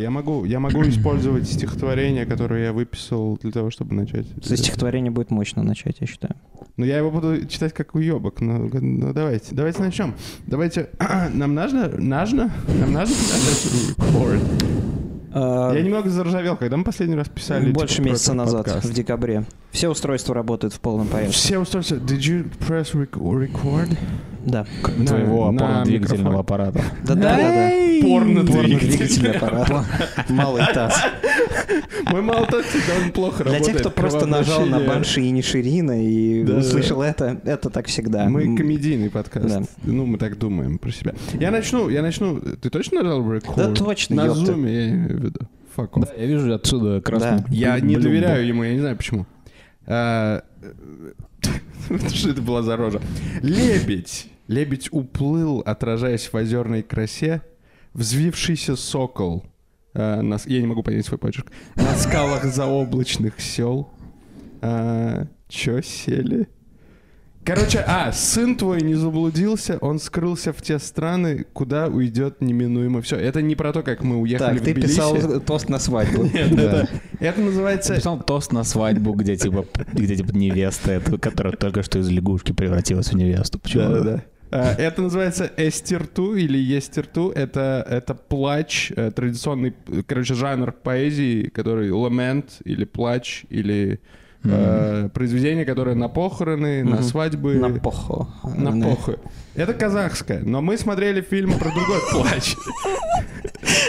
я могу, я могу использовать стихотворение, которое я выписал для того, чтобы начать. Со стихотворения будет мощно начать, я считаю. Ну, я его буду читать как уебок. Ну, ну давайте, давайте начнем. Давайте, нам нужно, нужно, нам нужно. А, Я немного заржавел, когда мы последний раз писали. Больше типа, месяца назад, подкаст. в декабре. Все устройства работают в полном порядке. Все устройства. Did you press rec- record? Да. На- Твоего опорно-двигательного аппарата. Да, да, да, да. Порно-двигатель. Порно-двигательный аппарат. Малый таз. Мой молоток довольно плохо Для работает. тех, кто просто нажал на. Банши и Ниширина и услышал это, это так всегда. Мы комедийный подкаст. Ну, мы так думаем про себя. Я начну, я начну. Ты точно нажал record? Да точно, На зуме, в виду. Fuck off. Да, я вижу отсюда красный. Да. Я не доверяю ему, я не знаю почему. А, Что это была за рожа? Лебедь. Лебедь уплыл, отражаясь в озерной красе. Взвившийся сокол. на с- Я не могу понять свой почерк. На скалах заоблачных сел. А, Чё сели? Короче, а, сын твой не заблудился, он скрылся в те страны, куда уйдет неминуемо все. Это не про то, как мы уехали Так, в ты Тбилиси. писал тост на свадьбу. Нет, это, это называется... Написал тост на свадьбу, где типа, где типа невеста, которая только что из лягушки превратилась в невесту. Почему? Да-да-да. А, Это называется эстерту или естерту. Это, это плач, э, традиционный, короче, жанр поэзии, который ламент или плач, или э, произведение, которое на похороны, на Мгм. свадьбы, На поху. на похуй. Это казахское, но мы смотрели фильм про другой плач.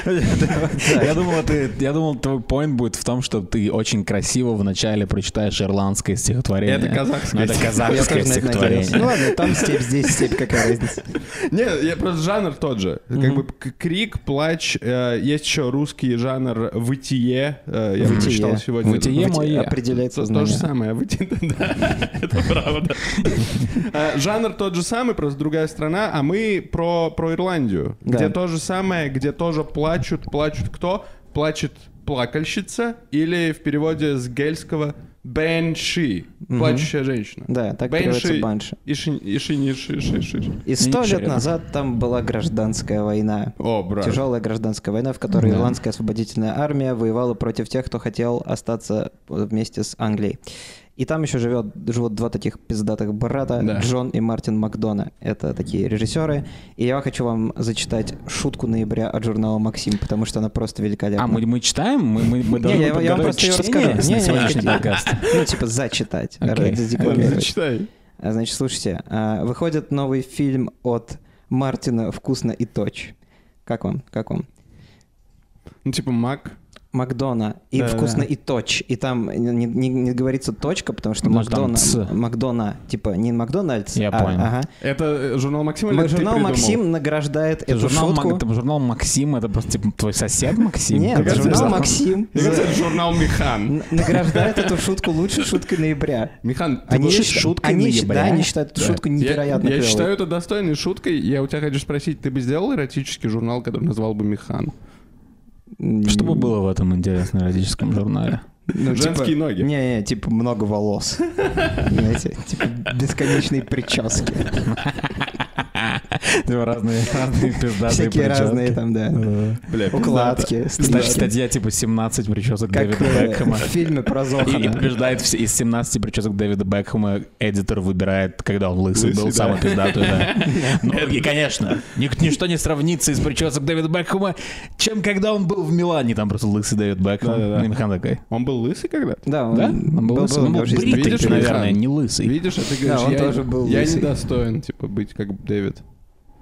Я думал, ты, я думал, твой point будет в том, что ты очень красиво вначале прочитаешь ирландское стихотворение. Это казахское это казахское стихотворение. Ну ладно, там степь, здесь степь, какая разница. Нет, я просто жанр тот же. Как бы крик, плач. э, Есть еще русский жанр вытие. э, Я прочитал сегодня. Вытие мое. Определяет То, то сознание. же самое, вытие, да, это правда. А, Жанр тот же самый, просто другая страна, а мы про, про Ирландию, Да. где то же самое, где тоже плачут, плачут кто? Плачет плакальщица или в переводе с гельского бенши, Мгм. плачущая женщина. Да, так Бенши. переводится банши. Иши. И сто лет назад там была гражданская война. О, брат. Тяжелая гражданская война, в которой Да. ирландская освободительная армия воевала против тех, кто хотел остаться вместе с Англией. И там еще живет, живут два таких пиздатых брата, Да. Джон и Мартин Макдона. Это такие режиссеры. И я хочу вам зачитать шутку ноября от журнала «Максим», потому что она просто великолепна. А, мы, мы читаем? Мы, мы, мы Не, должны я, я вам просто ее расскажу. Не, не, сегодняшний не. Ну, типа, зачитать. Зачитай. А, Значит, слушайте, а, выходит новый фильм от Мартина «Вкусно и точ». Как вам? Как вам? Ну, типа Мак. Макдона и Да, вкусно да. и точ. И там не, не- не говорится точка, потому что Ну, Макдона. Макдона, типа не Макдональдс, Я а, понял. ага. Это э, журнал Максим или Журнал? Максим награждает Это эту журнал, шутку. Мак- это журнал Максим, это просто типа твой сосед Максим? Нет, Как это журнал? Максим Мне кажется, это журнал Михан. награждает эту шутку лучшей шуткой ноября. Михан, ты лучшей считают- шуткой они считают- ноября? да, они считают эту Да. шутку невероятно Я, считаю это достойной шуткой. Я у тебя хочу спросить, ты бы сделал эротический журнал, который назвал бы Михан? М, Что бы было в этом интересном эротическом журнале? ну, Женские типа- ноги. Не, не, типа много волос. Знаете, типа бесконечные прически. Типа разные, разные пиздатые Всякие разные там, да. Укладки. Статья типа 17 причесок Дэвида э, Бекхэма. в фильме про И, и Зохана. побеждает из 17 причесок Дэвида Бекхэма эдитор выбирает, когда он лысый, был, самый пиздатый, да. Ну, и, конечно, ни- ничто не сравнится из причесок Дэвида Бекхэма, чем когда он был в Милане, там просто лысый Дэвид Бекхэм. Михан такой, Он был лысый когда? Да, он был лысый, он был бритый, наверное, не лысый. Видишь, а ты Да, говоришь, я, недостоин, типа, быть как Дэвид.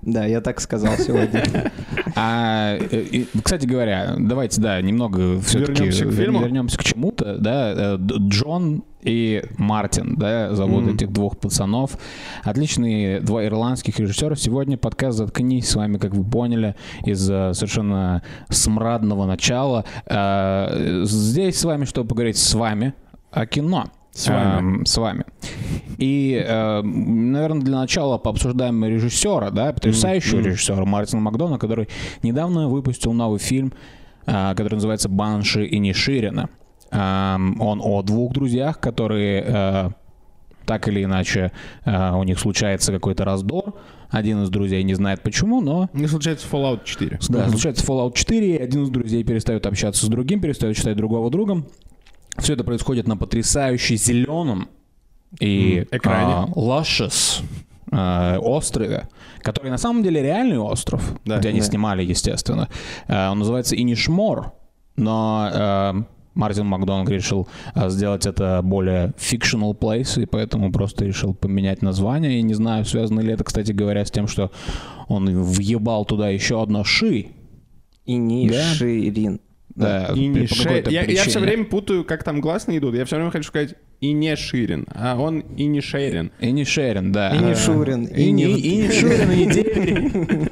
Да, я так сказал сегодня. А, и, кстати говоря, давайте, да, немного все-таки Вернемся к фильму. вернемся к чему-то, да. Э, Джон и Мартин, да, зовут Мгм. этих двух пацанов. Отличные два ирландских режиссера. Сегодня подкаст «Заткнись» с вами, как вы поняли, из э, совершенно смрадного начала. Э, Здесь с вами, чтобы поговорить с вами о кино. С вами. Эм, с вами. И, э, наверное, для начала пообсуждаем режиссера, да, потрясающего Мгм. режиссера Мартина Макдона, который недавно выпустил новый фильм, э, который называется «Банши и Ниширина». Эм, Он о двух друзьях, которые э, так или иначе э, у них случается какой-то раздор, Один из друзей не знает почему, но Не случается Fallout 4. да, случается Fallout 4, и один из друзей перестает общаться с другим, перестает считать другого другом. Все это происходит на потрясающе зеленом и М, экране. а, luscious а, острове, который на самом деле реальный остров, Да. где они Да. снимали, естественно. А, Он называется Инишмор, но Мартин Макдональд решил сделать это более fictional place, и поэтому просто решил поменять название. И не знаю, связано ли это, кстати говоря, с тем, что он въебал туда еще одно ши. И не Да. Ширин. Да, И не по Ше- какой-то я, причине. все время путаю, как там гласные идут. Я все время хочу сказать и не Ширин, а он и не Шерин. И не Шерин, да. И не А, Шурин. И не, и не Шурин, и не.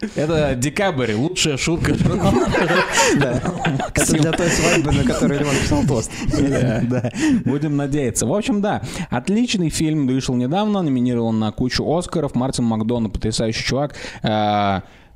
Это декабрь, лучшая шутка. Да. Для той свадьбы, на которой Леон писал тост. Будем надеяться. В общем, да, отличный фильм вышел недавно, номинирован на кучу Оскаров. Мартин Макдональд, потрясающий чувак.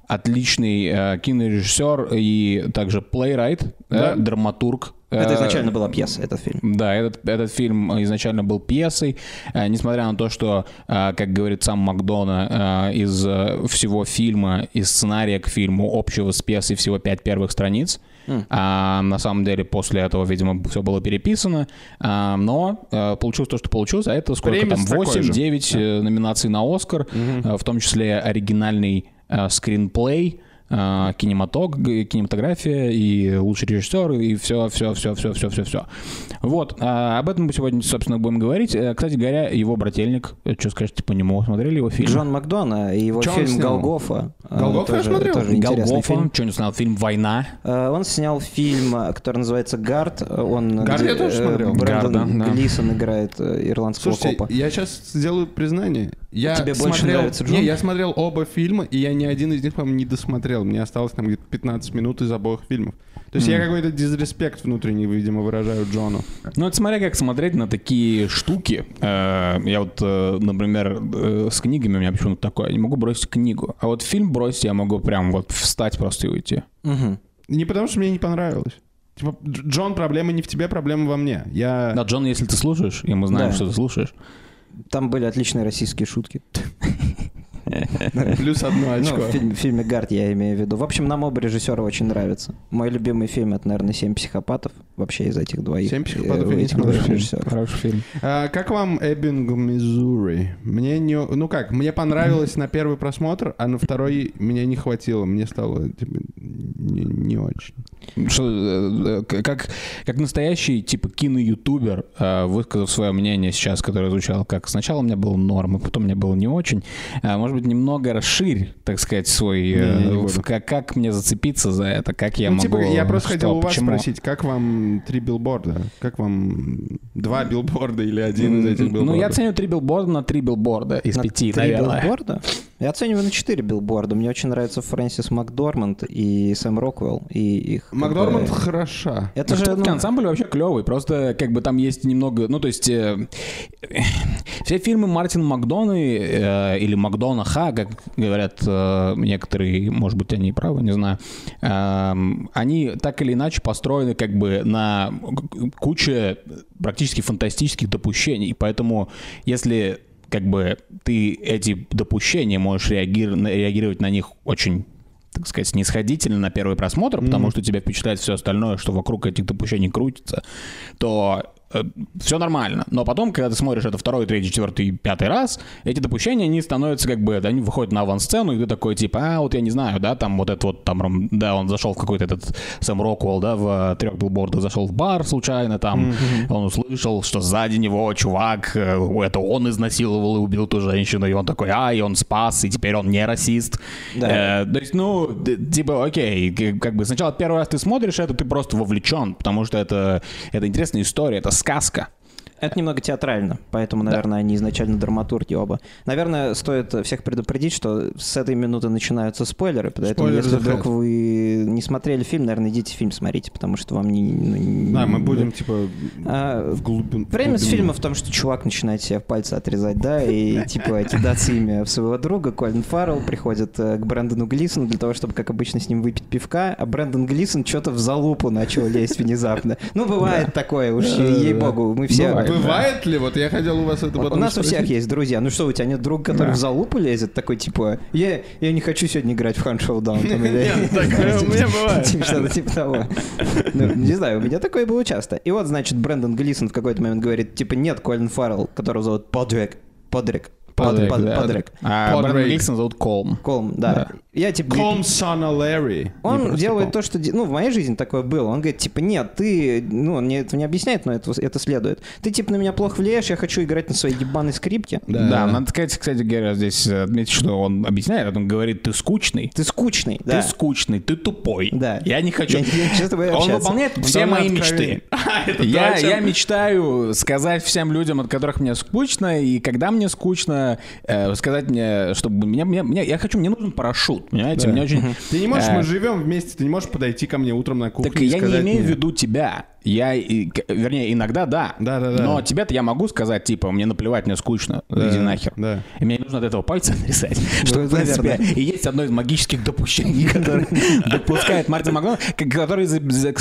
Э, Отличный э, кинорежиссер и также плейрайт, Да. драматург. Это Э, изначально была пьеса, этот фильм. Да, этот, этот фильм изначально был пьесой, э, несмотря на то, что, э, как говорит сам Макдона, э, из э, всего фильма, из сценария к фильму общего с пьесой всего пять первых страниц. М. А на самом деле после этого, видимо, все было переписано. А, но э, получилось то, что получилось, а это сколько Премис там? такой же. 8-9 э, номинаций на Оскар, э, в том числе оригинальный э, скринплей, э, кинематог, г- кинематография и лучший режиссер и все, все, все, все, все, все, все. Вот, а, об этом мы сегодня, собственно, будем говорить. Э, Кстати говоря, его брательник, э, что скажете по нему, смотрели его фильм? Джон Макдона и его Чё фильм? «Голгофа». э, «Голгофа» я смотрел. Тоже Голгофа, фильм. что он снял фильм «Война». Э, Он снял фильм, э, который называется «Гард». Он, «Гард» где, я тоже э, смотрел. Брэндон да. Глисон играет э, ирландского Слушайте, копа. я сейчас сделаю признание. Я Тебе больше смотрел... нравится Джон? Не, я смотрел оба фильма, и я ни один из них, по-моему, не досмотрел. Мне осталось там где-то 15 минут из обоих фильмов. То есть я какой-то дизреспект внутренний, видимо, выражаю Джону. Ну, это смотря как смотреть на такие штуки. Э, Я вот, э, например, э, с книгами у меня почему-то такое. Я не могу бросить книгу. А вот фильм бросить я могу прям вот встать просто и уйти. Мгм. Не потому, что мне не понравилось. Типа, Дж- Джон, проблема не в тебе, проблема во мне. Я... Да, Джон, если ты слушаешь, и мы знаем, Да. что ты слушаешь. Там были отличные российские шутки. Плюс одно Ну, очко. в фильме, в фильме «Гард» я имею в виду. В общем, нам оба режиссера очень нравятся. Мой любимый фильм — это, наверное, «Семь психопатов». Вообще из этих двоих. «Семь психопатов» э, режиссеров. Хороший фильм. А, как вам Эббинг, Миссури? Мне не... Ну как, мне понравилось на первый просмотр, а на второй меня не хватило. Мне стало типа, не, не очень. Что, э, э, как, как настоящий, типа, киноютубер, высказав свое мнение сейчас, которое звучало как сначала у меня было норм, а потом мне было не очень, э, может быть, немного расширь, так сказать, свой... э, Не, не в- как, как мне зацепиться за это, как я ну, могу... типа, я просто что, хотел у вас почему? спросить, как вам три билборда? Как вам два билборда или один из этих билбордов? Ну, я ценю три билборда на три билборда из На пяти, три наверное. билборда? Я оцениваю на четыре билборда. Мне очень нравится Фрэнсис Макдорманд и Сэм Роквелл. И их, Макдорманд бы, хороша. Это же, Актерский ну, ансамбль вообще клевый, просто как бы там есть немного, ну то есть э, все фильмы Мартина Макдоны э, или Макдонаха, как говорят э, некоторые, может быть они и правы, не знаю, эм, они так или иначе построены как бы на куче практически фантастических допущений, поэтому если как бы ты эти допущения можешь реагир- реагировать на них очень так сказать, снисходительно на первый просмотр, потому что тебя впечатляет все остальное, что вокруг этих допущений крутится, то все нормально. Но потом, когда ты смотришь это второй, третий, четвертый, пятый раз, эти допущения, они становятся как бы, они выходят на авансцену, и ты такой, типа, а, вот я не знаю, да, там вот это вот, там, да, он зашел в какой-то этот Сэм Роквелл, да, в трех билбордах зашел в бар случайно, там, он услышал, что сзади него чувак, э, это он изнасиловал и убил ту женщину, и он такой, а, и он спас, и теперь он не расист. Да. Э, то есть, ну, типа, окей, как бы сначала первый раз ты смотришь это, ты просто вовлечен, потому что это, это интересная история, это descasca. Это немного театрально, поэтому, наверное, они изначально драматурги оба. Наверное, стоит всех предупредить, что с этой минуты начинаются спойлеры, поэтому Спойлер если the вдруг вы не смотрели фильм, наверное, идите фильм смотрите, потому что вам не... ну, не- Да, мы будем, типа, А, в глубину. Время с глубину. фильма в том, что чувак начинает себе пальцы отрезать, да, и типа кидаться ими в своего друга. Колин Фаррелл приходит э, к Брэндону Глисону для того, чтобы, как обычно, с ним выпить пивка, а Брэндон Глисон что-то в залупу начал лезть внезапно. Ну, бывает такое уж, ей-богу, мы все Бывает. бывает. да. Ли? Вот я хотел у вас это У потом нас у всех спросить. есть друзья. Ну что, у тебя нет друга, который Да. в залупу лезет? Такой, типа, я, я не хочу сегодня играть в Хан Шоудаун. Нет, такое у меня бывает. Типа что-то типа того. Ну, не знаю, у меня такое было часто. И вот, значит, Брэндон Глисон в какой-то момент говорит, типа, нет, Колин Фаррелл, которого зовут Подрик. Подрик. Под- Подрик, под- да. Подрик. А. Брэндон Глисон зовут Колм. Колм, да. Да. Я типа... Колм Сона Лэри. Он делает Колм. то, что... Ну, в моей жизни такое было. Он говорит, типа, нет, ты... Ну, он мне этого не объясняет, но это, это следует. Ты, типа, на меня плохо влияешь, я хочу играть на своей ебаной скрипке. Да, надо сказать, кстати говоря, здесь отметить, что он объясняет, он говорит, ты скучный, Ты скучный, ты да. скучный, ты тупой. Да. Я не хочу. Я- я не хочу с тобой Он выполняет все мои мечты. Я, я мечтаю сказать всем людям, от которых мне скучно, и когда мне скучно, э, сказать мне, чтобы меня, меня, меня- я хочу, мне нужен парашют, понимаете, Да. мне очень. Ты не можешь, Э, мы живем вместе, ты не можешь подойти ко мне утром на кухню Так и я не сказать имею в виду тебя. Я, и- вернее, иногда да. Да-да-да. Но тебе-то я могу сказать, типа, мне наплевать, мне скучно, Да, иди нахер. да. И мне не нужно от этого пальца отрезать. Что, в принципе, и есть одно из магических допущений, которое допускает Мартин Макдональд, который,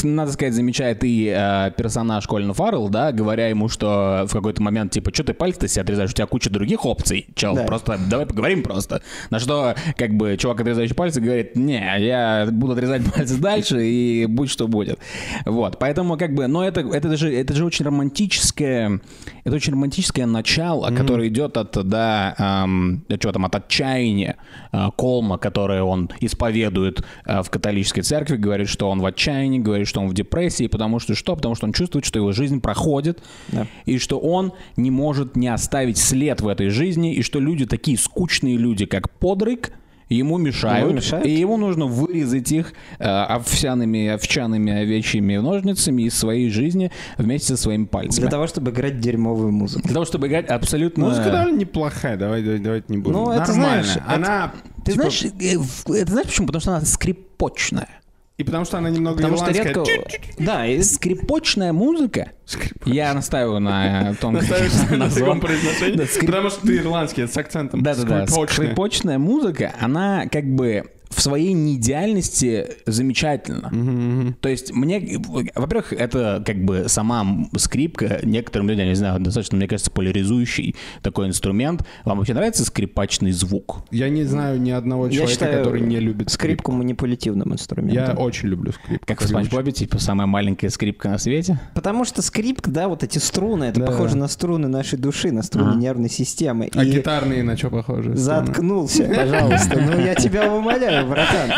надо сказать, замечает и э, персонаж Колина Фаррелл, да, говоря ему, что в какой-то момент, типа, что ты пальцы себе отрезаешь, у тебя куча других опций, чел, Да. просто давай поговорим просто. На что, как бы, чувак, отрезающий пальцы, говорит, не, я буду отрезать пальцы дальше, и будь что будет. Вот, поэтому, как бы, но это, это же, это же очень романтическое, это очень романтическое начало, которое идет от, да, эм, что там, от отчаяния э, Колма, которое он исповедует э, в католической церкви, говорит, что он в отчаянии, говорит, что он в депрессии, потому что что? Потому что он чувствует, что его жизнь проходит, Да. и что он не может не оставить след в этой жизни, и что люди, такие скучные люди, как Подрик, ему мешают, Ему мешают? и ему нужно вырезать их э, овсяными, овчаными овечьими ножницами из своей жизни вместе со своими пальцами. Для того, чтобы играть дерьмовую музыку. Для того, чтобы играть абсолютно... Музыка довольно неплохая, давай, давай, давайте не будем. Ну, это Нормально. знаешь, это- Она, Ты типа, знаешь, э, это знаешь почему? Потому что она скрипочная. И потому что она немного Потому что ирландская. редко... Да, и Скрипочная музыка. Я настаиваю на том, на таком произношении, потому что ты ирландский, это с акцентом. Да-да-да. Скрипочная. Скрипочная музыка, она как бы в своей неидеальности замечательна. То есть мне, во-первых, это как бы сама скрипка, некоторым людям, я не знаю, достаточно, мне кажется, поляризующий такой инструмент. Вам вообще нравится скрипачный звук? Я не знаю ни одного я человека, считаю который не любит скрипку манипулятивным Я инструментом. очень люблю скрипку. Как в Спанч Бобе, типа самая маленькая скрипка на свете? Потому что скрипка, да, вот эти струны, это Да. похоже на струны нашей души, на струны Ага. нервной системы. А И гитарные на что похожи? Заткнулся, пожалуйста. Ну, я тебя умоляю, братан.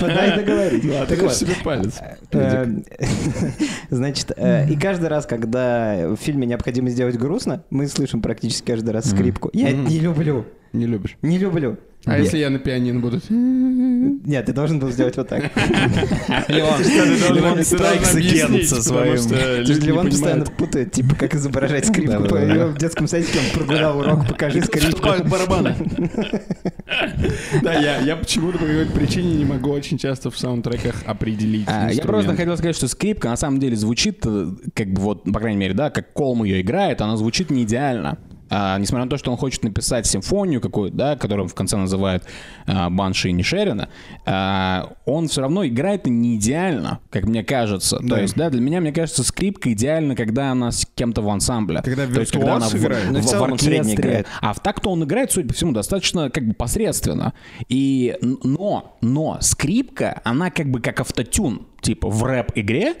Подай договорить. Так вот, себе палец. э, Значит, э, и каждый раз, когда в фильме необходимо сделать грустно, мы слышим практически каждый раз скрипку. Я не люблю, Не любишь. не люблю. А если я на пианино буду? Нет, ты должен был сделать вот так. Леон, Леон Страйкс Again со своим. Левон постоянно путает, типа, как изображать скрипку. В детском садике он прогулял урок «Покажи скрипку». барабаны? Да, я, я почему-то по какой-то причине не могу очень часто в саундтреках определить А, я просто хотел сказать, что скрипка на самом деле звучит, э, как бы вот, по крайней мере, да, как Колм ее играет, она звучит не идеально. А, несмотря на то, что он хочет написать симфонию какую-то, да, которую он в конце называет а, Банши и Нишерина, а, он все равно играет не идеально, как мне кажется. Да. То есть, да, для меня, мне кажется, скрипка идеальна, когда она с кем-то в ансамбле. Когда То есть, когда она в, играет. в- в в оркестре. играет. А в так-то он играет, судя по всему, достаточно как бы посредственно. И, но, но скрипка, она как бы как автотюн, типа в рэп-игре,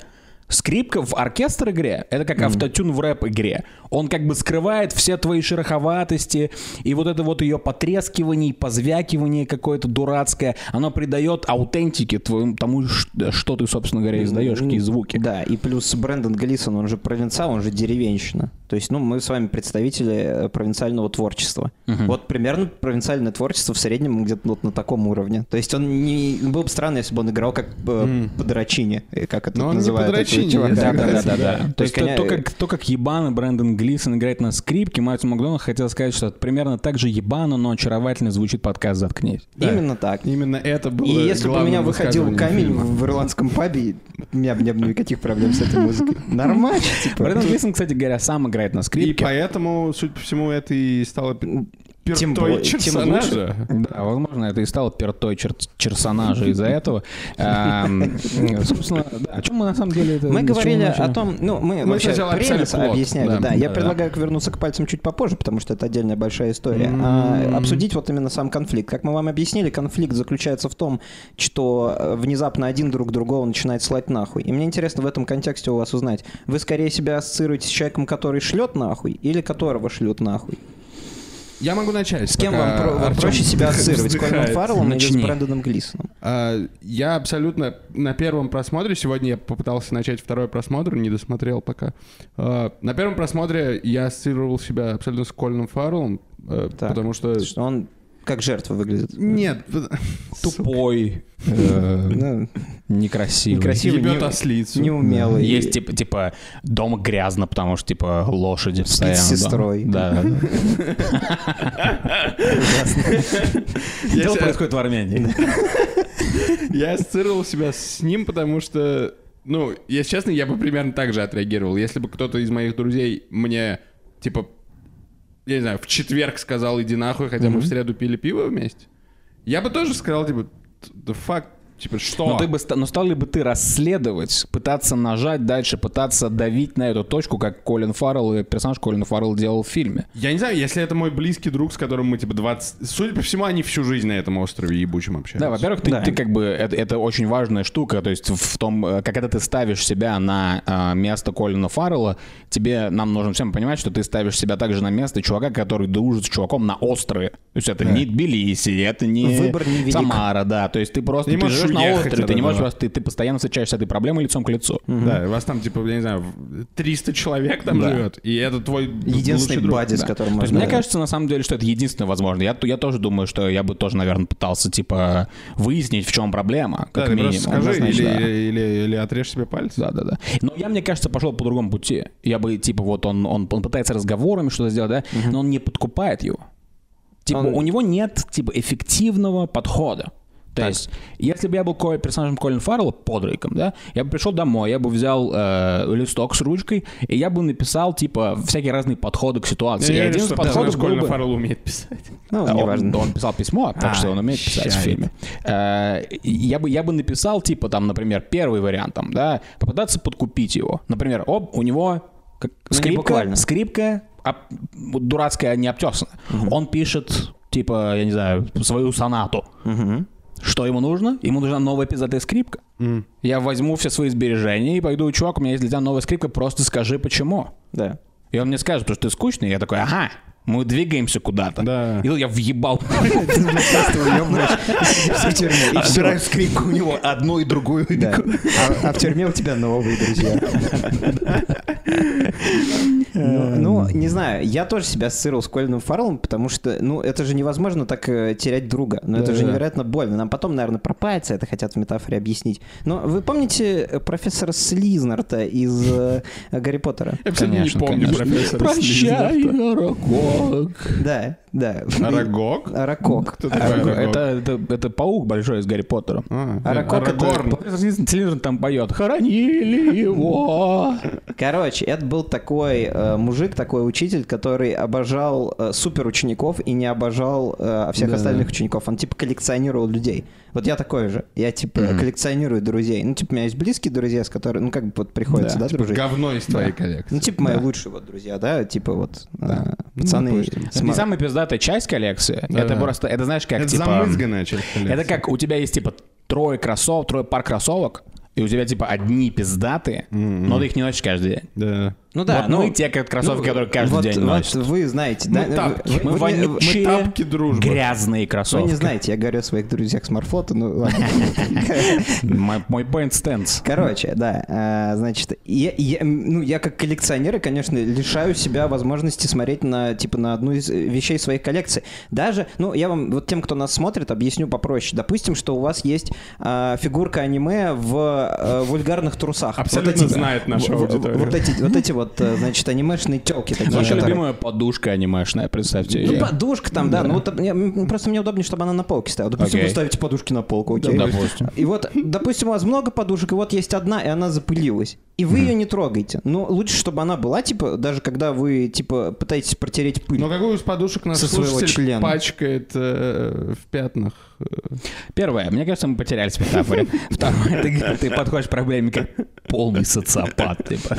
Скрипка в оркестр-игре — это как автотюн в рэп-игре. Он как бы скрывает все твои шероховатости, и вот это вот ее потрескивание, позвякивание какое-то дурацкое, оно придает аутентике твоему, тому, что ты, собственно говоря, издаешь, какие звуки. Да, и плюс Брэндон Глисон, он же провинциал, он же деревенщина. То есть, ну, мы с вами представители э, провинциального творчества. Вот примерно провинциальное творчество в среднем где-то вот на таком уровне. То есть он не... Было бы странно, если бы он играл как э, Подрачини, э, как это Но он не этого чувака. Да, да, да, да. То То есть то, как, то, как ебано Брэндон Глисон играет на скрипке, Мартин Макдональд хотел сказать, что это примерно так же ебано, но очаровательно звучит подкаст «Заткнись». Да. Именно так. Именно это было И если бы у меня выходил камень фильма. в, ирландском пабе, у меня бы не было никаких проблем с этой музыкой. Нормально, типа. Брэндон Глисон, кстати говоря, сам играет на И скрипке. поэтому, судя по всему, это и стало Тем более- тем персонажа. Да, возможно, это и стало пертой чер- персонажа из-за этого. Эм, Собственно, да, о чем мы на самом деле это... Мы говорили о том, ну, мы, Мы вообще плот, объясняли, да. Я предлагаю вернуться к пальцам чуть попозже, потому что это отдельная большая история. А, обсудить вот именно сам конфликт. Как мы вам объяснили, конфликт заключается в том, что э, внезапно один друг другого начинает слать нахуй. И мне интересно в этом контексте у вас узнать, вы скорее себя ассоциируете с человеком, который шлет нахуй, или которого шлют нахуй? Я могу начать. С кем вам про- Артём проще себя ассоциировать? С Колином. Фарреллом или с. Брэндоном Глисоном? А, Я абсолютно на первом просмотре, сегодня я попытался начать второй просмотр, не досмотрел пока. А, На первом просмотре я ассоциировал себя абсолютно с Колином Фарреллом, Так. потому что... Что он как жертва выглядит. Нет, Тупой, э, некрасивый. Некрасивый. ебет не- ослицу. неумелый. Есть типа, типа дома грязно, потому что типа лошади постоянно. с сестрой. Да. Дело происходит в Армении. Я ассоциировал себя с ним, потому что, ну, если честно, я бы примерно так же отреагировал. Если бы кто-то из моих друзей мне, типа, я не знаю, в четверг сказал «иди нахуй», хотя мы в среду пили пиво вместе, я бы тоже сказал, типа, the fuck, типа, что? Но, ты бы, но стал ли бы ты расследовать, пытаться нажать дальше, пытаться давить на эту точку, как Колин Фаррелл и персонаж Колин Фаррелл делал в фильме? Я не знаю, если это мой близкий друг, с которым мы, типа, 20... Судя по всему, они всю жизнь на этом острове ебучем общаются. Да, во-первых, ты, Да. ты как бы это, это очень важная штука, то есть в том, э, когда ты ставишь себя на э, место Колина Фаррелла, тебе нам нужно всем понимать, что ты ставишь себя также на место чувака, который дружит с чуваком на острове. То есть это не Тбилиси, это не Выбор невелик. Самара, да. То есть ты просто Не ты можешь живешь на острове, ты не можешь ты, ты постоянно встречаешься с этой проблемой лицом к лицу. Да, у вас там, типа, я не знаю, в- 300 человек там Да. живет, и это твой Единственный лучший друг. бади, с Да. которым То есть можно... мне кажется, на самом деле, что это единственное возможно. Я, я тоже думаю, что я бы тоже, наверное, пытался, типа, выяснить, в чем проблема, Да, как ты минимум. просто скажи, Однозначно, или, да. или, или, или отрежь себе пальцы. Да, да, да. Но я, мне кажется, пошел по другому пути. Я бы, типа, вот он, он, он пытается разговорами что-то сделать, да, но он не подкупает его. Типа, Он- у него нет, типа, эффективного подхода. То есть, если бы я был персонажем Колин Фаррелла, подрейком, да, я бы пришел домой, я бы взял э, листок с ручкой, и я бы написал, типа, всякие разные подходы к ситуации. Я и не один из что подходов был Колин бы... Фаррелл умеет писать. Ну, А, неважно. Он, он писал письмо, так А, что он умеет писать в щайт. фильме. Э, Я бы, я бы написал, типа, там, например, первый вариант, там, да, попытаться подкупить его. Например, оп, у него как- Ну, не скрипка, буквально. скрипка об- вот дурацкая, не обтесана. Он пишет, типа, я не знаю, свою сонату. Мгм. Что ему нужно? Ему нужна новая пиздатая скрипка. Я возьму все свои сбережения и пойду, чувак, у меня есть для тебя новая скрипка, просто скажи, почему. Да. И он мне скажет, потому что ты скучный. И я такой, ага, мы двигаемся куда-то. Да. И я въебал. Просто уёбываешь в тюрьме. Отбираю скрипку у него, одну и другую. Да. А, а в тюрьме у тебя новые друзья. Ну, ну, не знаю, я тоже себя ассоциировал с Колином Фарреллом, потому что, ну, это же невозможно так э, терять друга. Ну, это же невероятно больно. Нам потом, наверное, про пальцы это хотят в метафоре объяснить. Но вы помните э, профессора Слизнарта из э, Гарри Поттера? Я, не Конечно, помню профессора Прощай, Слизнарта. Арагог. Да, да. Арагог? Аракок. Кто такой Арагог? Это, это, это паук большой из Гарри Поттера. А, Арагог это- там поет «Хоронили его». Короче, это был такой э, мужик, такой учитель, который обожал э, супер учеников и не обожал э, всех Да. остальных учеников. Он типа коллекционировал людей. Вот я такой же. Я типа коллекционирую друзей. Ну, типа, у меня есть близкие друзья, с которыми, ну, как бы вот приходится, да, Да, дружить. Говно из твоей коллекции. Ну, типа, мои лучшие вот друзья, да, типа вот э, пацаны. Допустим. с Это не ма- самая пиздатая часть коллекции. Да. Это просто, это знаешь, как Это типа... замызганная часть коллекции. Это как у тебя есть типа трое кроссов, трое пар кроссовок, и у тебя типа одни пиздатые, но ты их не носишь каждый день. Да. Ну да, вот ну, мы те как кроссовки, ну, которые каждый вот- день вот носят. вы знаете, Мы да? тапки. Вы- Мы вы вонючие, мы тапки дружбы. грязные Вы кроссовки. не знаете, я говорю о своих друзьях с Морфлота, ну ладно. Мой, point stands. Короче, да, а, значит, ну, я как коллекционер, конечно, лишаю себя возможности смотреть на, типа, на одну из э, вещей своей коллекции. Даже, ну, я вам, вот тем, кто нас смотрит, объясню попроще. Допустим, что у вас есть а, фигурка аниме в э, вульгарных трусах. Абсолютно знает наша аудитория. Вот эти, вот вот, э, значит, анимешные телки такие. Ваша которые- любимая подушка анимешная, представьте Ну, подушка там, да. Ну, вот м, просто мне удобнее, чтобы она на полке стояла. Допустим, Окей. вы ставите подушки на полку, окей? Допустим. И вот, допустим, у вас много подушек, и вот есть одна, и она запылилась. и вы ее не трогаете. Но лучше, чтобы она была, типа, даже когда вы, типа, пытаетесь протереть пыль. Но какую из подушек наш Со своего слушатель члена. пачкает э, в пятнах? Первое, мне кажется, мы потерялись в метафоре. Второе, ты, ты подходишь к проблеме как полный социопат. Типа.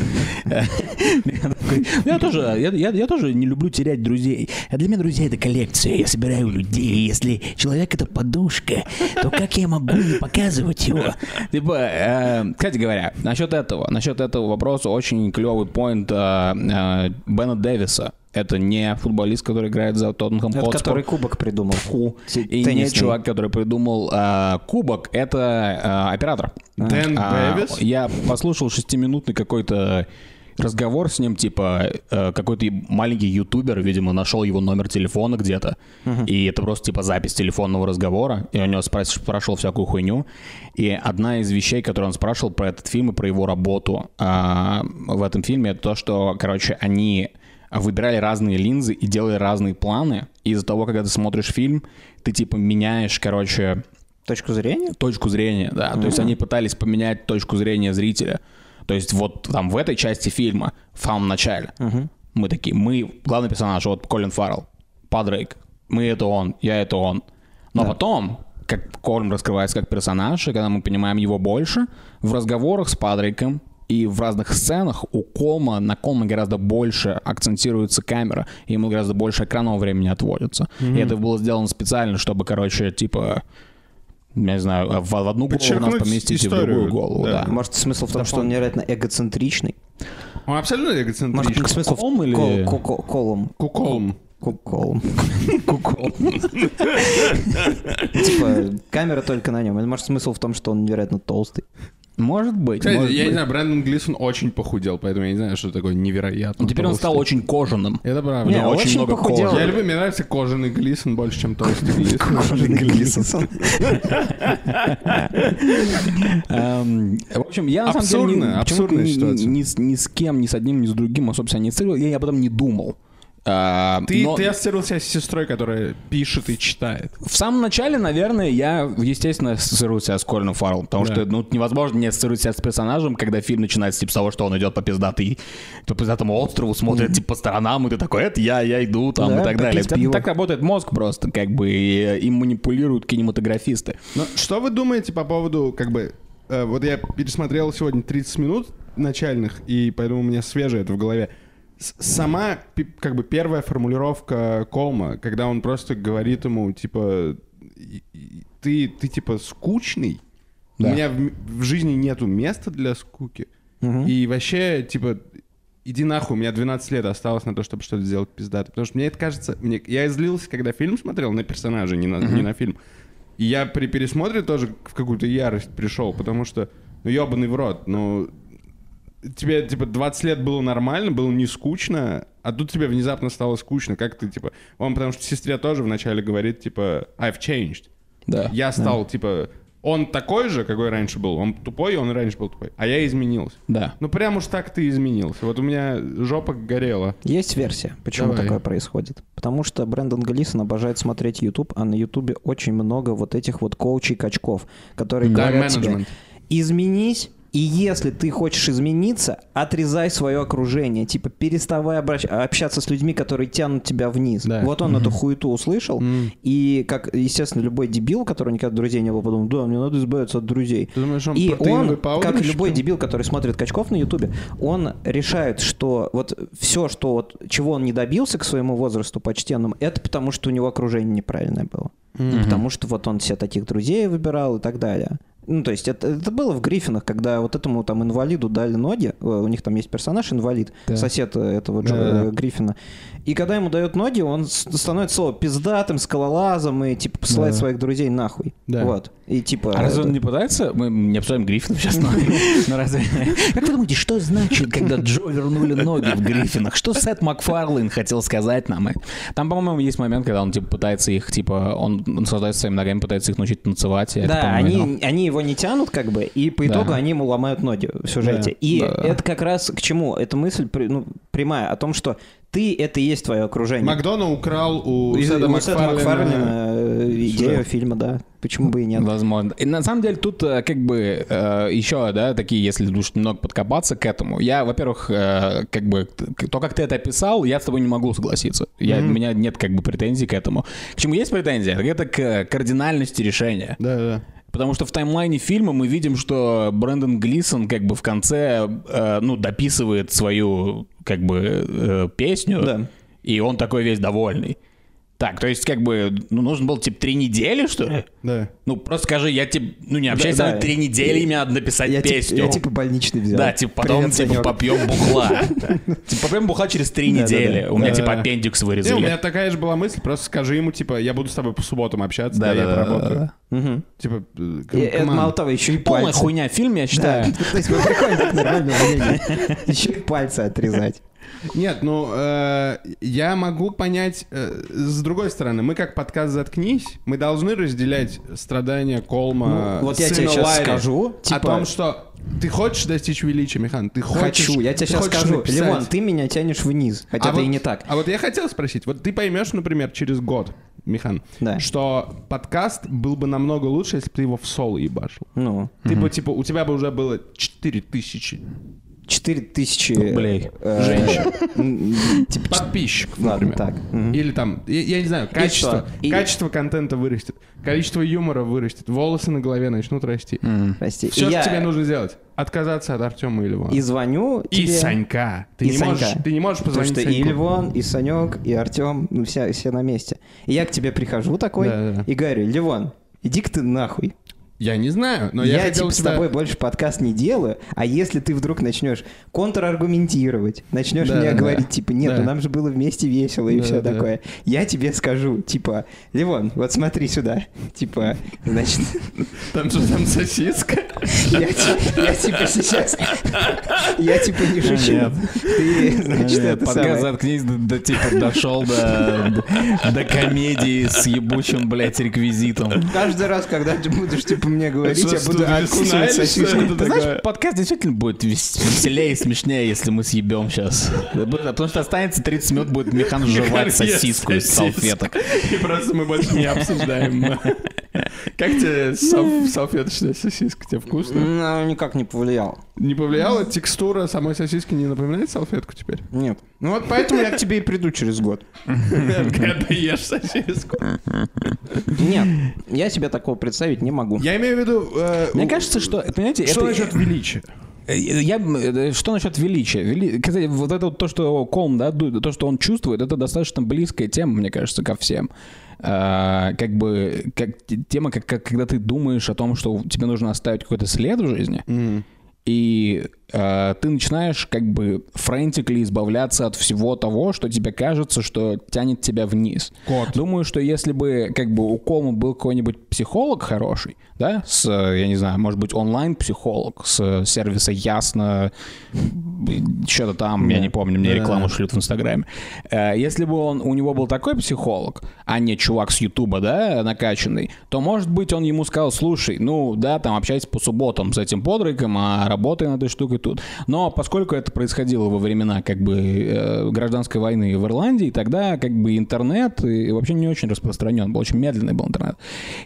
Я тоже, я, я- я тоже не люблю терять друзей. А для меня друзья это коллекция. Я собираю людей. Если человек это подушка, то как я могу не показывать его? Типа, э, кстати говоря, насчет этого, насчет этого вопроса очень клевый поинт э, э, Бена Дэвиса. Это не футболист, который играет за Тоттенхэм Это Хотспур. который кубок придумал. Фу. И не чувак, который придумал э, кубок, это э, оператор. Дэн А, Дэвис? я послушал шестиминутный какой-то разговор с ним, типа э, какой-то маленький ютубер, видимо, нашел его номер телефона где-то, и это просто типа запись телефонного разговора, и у него спраш- спрашивал всякую хуйню, и одна из вещей, которую он спрашивал про этот фильм и про его работу а, в этом фильме, это то, что, короче, они выбирали разные линзы и делали разные планы, и из-за того, когда ты смотришь фильм, ты типа меняешь, короче, Точку зрения? точку зрения, да. То есть они пытались поменять точку зрения зрителя. То есть вот там в этой части фильма, в самом начале, мы такие, мы, главный персонаж, вот Колин Фаррелл, Падрейк, мы это он, я это он. Но потом, как Колин раскрывается как персонаж, и когда мы понимаем его больше, в разговорах с Падрейком и в разных сценах у Колма, на Колма гораздо больше акцентируется камера, и ему гораздо больше экранного времени отводится. И это было сделано специально, чтобы, короче, типа, не знаю, в, в одну голову нас Подчеркнуть поместить и в историю, другую голову, да. да. Может, смысл в том, что он невероятно эгоцентричный? Он абсолютно Может, эгоцентричный. смысл в Колом или- кол- ко- ко- колом? Куколм. Ку- Колом. Типа, камера только на нем. Может, смысл в том, что он невероятно толстый? Может быть. Кстати, может я не быть. знаю, Брэндон Глисон очень похудел, поэтому я не знаю, что такое невероятно. Теперь он стал толстый. очень кожаным. Это правда. Не, Не, очень очень много похудел. кожи. Я люблю, мне нравится кожаный Глисон больше, чем толстый Глисон. Кожаный Глисон. Эм, В общем, я на самом деле Абсурдно, ни- почему-то абсурдная ни- ситуация. ни с- кем, ни с одним, ни с другим особо себя не ассоциировал. Я об этом не думал. А, Ты, но себя с сестрой, которая пишет и читает. В самом начале, наверное, я, естественно, ассоциирую себя с Колином Фарреллом, потому Да. что ну, невозможно не ассоциировать себя с персонажем, когда фильм начинается типа, с того, что он идет по пиздатой, по пиздатому острову, смотрит типа, по сторонам, и ты такой, это я, я иду там Да, и так далее. попить Так, работает мозг просто, как бы, и им манипулируют кинематографисты. Но что вы думаете по поводу, как бы, э, вот я пересмотрел сегодня 30 минут начальных, и поэтому у меня свежее это в голове. Сама, как бы, первая формулировка Колма, когда он просто говорит ему, типа, ты, ты типа, скучный, Да. у меня в, в жизни нету места для скуки, и вообще, типа, иди нахуй, у меня 12 лет осталось на то, чтобы что-то сделать пиздато. Потому что мне это кажется... Мне, я злился, когда фильм смотрел на персонажа, не на, не на фильм. И я при пересмотре тоже в какую-то ярость пришел, потому что, ну, ебаный в рот, ну, тебе, типа, 20 лет было нормально, было не скучно, а тут тебе внезапно стало скучно, как ты, типа... Он, потому что сестре тоже вначале говорит, типа, I've changed. Да. Я стал, типа, он такой же, какой раньше был, он тупой, он раньше был тупой, а я изменился. Да. Ну, прям уж так ты изменился. Вот у меня жопа горела. Есть версия, почему Давай. такое происходит. Потому что Брэндон Глисон обожает смотреть YouTube, а на YouTube очень много вот этих вот коучей-качков, которые говорят тебе, Тайм-менеджмент. изменись, и если ты хочешь измениться, отрезай свое окружение. Типа, переставай обращ- общаться с людьми, которые тянут тебя вниз. Да. Вот он эту хуету услышал, Мгм. и, как, естественно, любой дебил, который никогда друзей не был, подумал, да, мне надо избавиться от друзей. Ты думаешь, он И он, паудер, как любой дебил, который смотрит качков на Ютубе, он решает, что вот все, что вот, чего он не добился к своему возрасту почтенному, это потому, что у него окружение неправильное было. Потому что вот он себе таких друзей выбирал и так далее. Ну, то есть это, это было в Гриффинах, когда вот этому там инвалиду дали ноги, э, у них там есть персонаж инвалид, Да. сосед э, этого Джо- Да-да-да. э, Гриффина. И когда ему дают ноги, он становится слово пиздатым, скалолазом и типа посылает Да. своих друзей нахуй. Да. Вот. И типа... А разве он не пытается? Мы не обсуждаем Гриффинов сейчас, но, разве... Как вы думаете, что значит, когда Джо вернули ноги в Гриффинах? Что Сет Макфарлейн хотел сказать нам? Там, по-моему, есть момент, когда он типа пытается их, типа, он наслаждается своими ногами, пытается их научить танцевать. Да, они, они его не тянут, как бы, и по итогу Да. они ему ломают ноги в сюжете. Да, и да. это как раз к чему? Эта мысль ну, прямая о том, что ты — это и есть твое окружение. Макдона украл у И- Сэда Макфарлина Макфарлина, э, идею сюжет. фильма, да. Почему бы и нет? Возможно. И на самом деле тут э, как бы э, еще, да, такие, если уж немного подкопаться к этому. Я, во-первых, как бы то, как ты это описал, я с тобой не могу согласиться. Я, У меня нет как бы претензий к этому. К чему есть претензия? Так Это к кардинальности решения. Да, да. Потому что в таймлайне фильма мы видим, что Брэндон Глисон как бы в конце, э, ну, дописывает свою как бы э, песню, Да. и он такой весь довольный. Так, то есть как бы, ну, нужно было типа три недели, что ли? Да. Ну, просто скажи, я тебе, ну, не общаюсь Да, да. три недели, и мне надо написать Я, тип- песню. я типа больничный взял. да, типа потом Привет, типа попьем бухла. Типа попьем бухла через три недели. У меня типа аппендикс Не, у вырезали. меня такая же была мысль, просто скажи ему, типа, я буду с тобой по субботам общаться, да, я поработаю. Типа, э, это мало того, еще и Полная хуйня фильм, я считаю. то есть мы приходим к нормальному мнению. Еще и пальцы отрезать. Нет, ну, э, я могу понять э, с другой стороны. Мы как подкаст «Заткнись», мы должны разделять страдания Колма, Ну, вот я тебе щас Лайри скажу, о типа- том, что ты хочешь достичь величия, Михан, ты хочешь... Хочу, я тебе сейчас скажу. написать. Левон, ты меня тянешь вниз, хотя А это и вот- не так. А вот я хотел спросить, вот ты поймешь, например, через год, Михан, Да. что подкаст был бы намного лучше, если бы ты его в соло ебашил. Ну, Ты бы, типа, у тебя бы уже было 4000 4 тысячи... Рублей. э, Женщин. Типа, подписчиков, Ладно, например. так. Мгм. Или там, я, я не знаю, качество, что? И- качество контента вырастет, количество юмора вырастет, волосы на голове начнут расти. прости. Все, И я что тебе нужно сделать, отказаться от Артема и Львона. И звоню И тебе... Санька. Ты, И не можешь, Санька. ты не можешь Потому позвонить что и Саньку. Левон, и Санек, и Артем, ну все, все на месте. И я к тебе прихожу такой Да-да-да. и говорю, Левон, иди-ка ты нахуй. Я не знаю, но я, я хотел типа с тебя- тобой больше подкаст не делаю, а если ты вдруг начнешь контраргументировать, начнешь Да, мне да. говорить, типа, нет, Да. ну нам же было вместе весело и Да, все да. такое, я тебе скажу, типа, Левон, вот смотри сюда, типа, значит, Там же там сосиска. я, ти- я типа сейчас, я типа не шучу, Нет. ты, значит, Нет, это подкаст самое. «Заткнись» до, типа дошел до, до комедии с ебучим, блядь, реквизитом. Каждый раз, когда ты будешь, типа, мне говорить, я буду откусывать сосиску. Ты знаешь, подкаст действительно будет вес- веселее и смешнее, если мы съебем сейчас. Потому что останется 30 минут, будет Михан жевать сосиску из салфеток. И просто мы больше не обсуждаем. Как тебе сал- салфеточная сосиска? Тебе вкусно? Ну, никак не повлиял. Не повлияла? Текстура самой сосиски не напоминает салфетку теперь? Нет. Ну вот поэтому я к тебе и приду через год. Когда ты ешь сосиску. Нет, я себе такого представить не могу. Я имею в виду... э, Мне кажется, что, понимаете, Что насчет величия? Э, Я, э, что насчет величия? Вели- Кстати, вот это вот то, что Колм, да, то, что он чувствует, это достаточно близкая тема, мне кажется, ко всем. А, как бы, как тема, как, как когда ты думаешь о том, что тебе нужно оставить какой-то след в жизни, и э, ты начинаешь как бы френтикли избавляться от всего того, что тебе кажется, что тянет тебя вниз. Кот. Думаю, что если бы как бы у Кома был какой-нибудь психолог хороший, да, с, э, я не знаю, может быть, онлайн-психолог с сервиса Ясно, что-то там, я не помню, мне Да-да-да. рекламу шлют в Инстаграме. Э, Если бы он, у него был такой психолог, а не чувак с Ютуба, да, накачанный, то, может быть, он ему сказал, слушай, ну, да, там общайся по субботам с этим подрыком, а работай над этой штукой тут. Но поскольку это происходило во времена, как бы, э, гражданской войны в Ирландии, тогда, как бы, интернет и вообще не очень распространен, был очень медленный был интернет.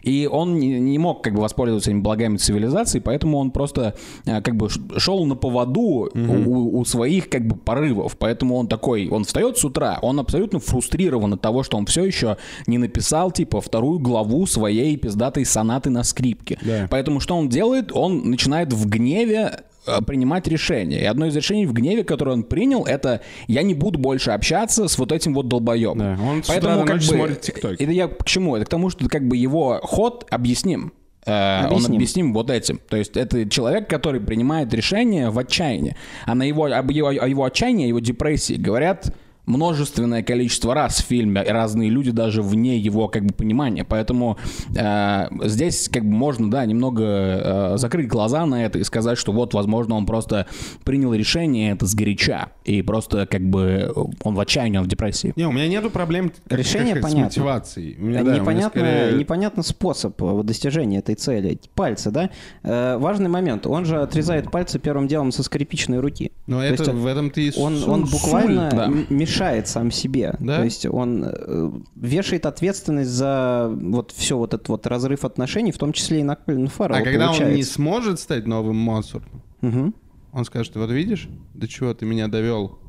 И он не, не мог, как бы, воспользоваться этими благами цивилизации, поэтому он просто, э, как бы, шел на поводу у, у своих, как бы, порывов. Поэтому он такой, он встает с утра, он абсолютно фрустрирован от того, что он все еще не написал, типа, вторую главу своей пиздатой сонаты на скрипке. Да. Поэтому что он делает? Он начинает в гневе э, принимать решения. И одно из решений в гневе, которое он принял, это я не буду больше общаться с вот этим вот долбоебом. Да, он утра до ночи смотрит TikTok. Это я к чему? Это к тому, что как бы его ход объясним. Э, Он Объясним. объясним вот этим. То есть это человек, который принимает решение в отчаянии. А на его, об его, о его отчаянии, о его депрессии говорят множественное количество раз в фильме, и разные люди даже вне его как бы понимания. Поэтому э, здесь как бы можно, да, немного э, закрыть глаза на это и сказать, что вот, возможно, он просто принял решение это сгоряча, и просто как бы он в отчаянии, он в депрессии. Не, у меня нету проблем Решение как с понятно. мотивацией. У меня, да, у меня непонятно, скорее- непонятно способ э, достижения этой цели. Пальцы, да? Э, важный момент. Он же отрезает пальцы первым делом со скрипичной руки. Но То это есть в этом ты и Он, он буквально да. мешает мешает сам себе. Да? То есть он э, вешает ответственность за вот все вот этот вот разрыв отношений, в том числе и на Колина Фаррелла, А когда он не получается. сможет стать новым Моцартом, Мгм. он скажет, вот видишь, до чего ты меня довел?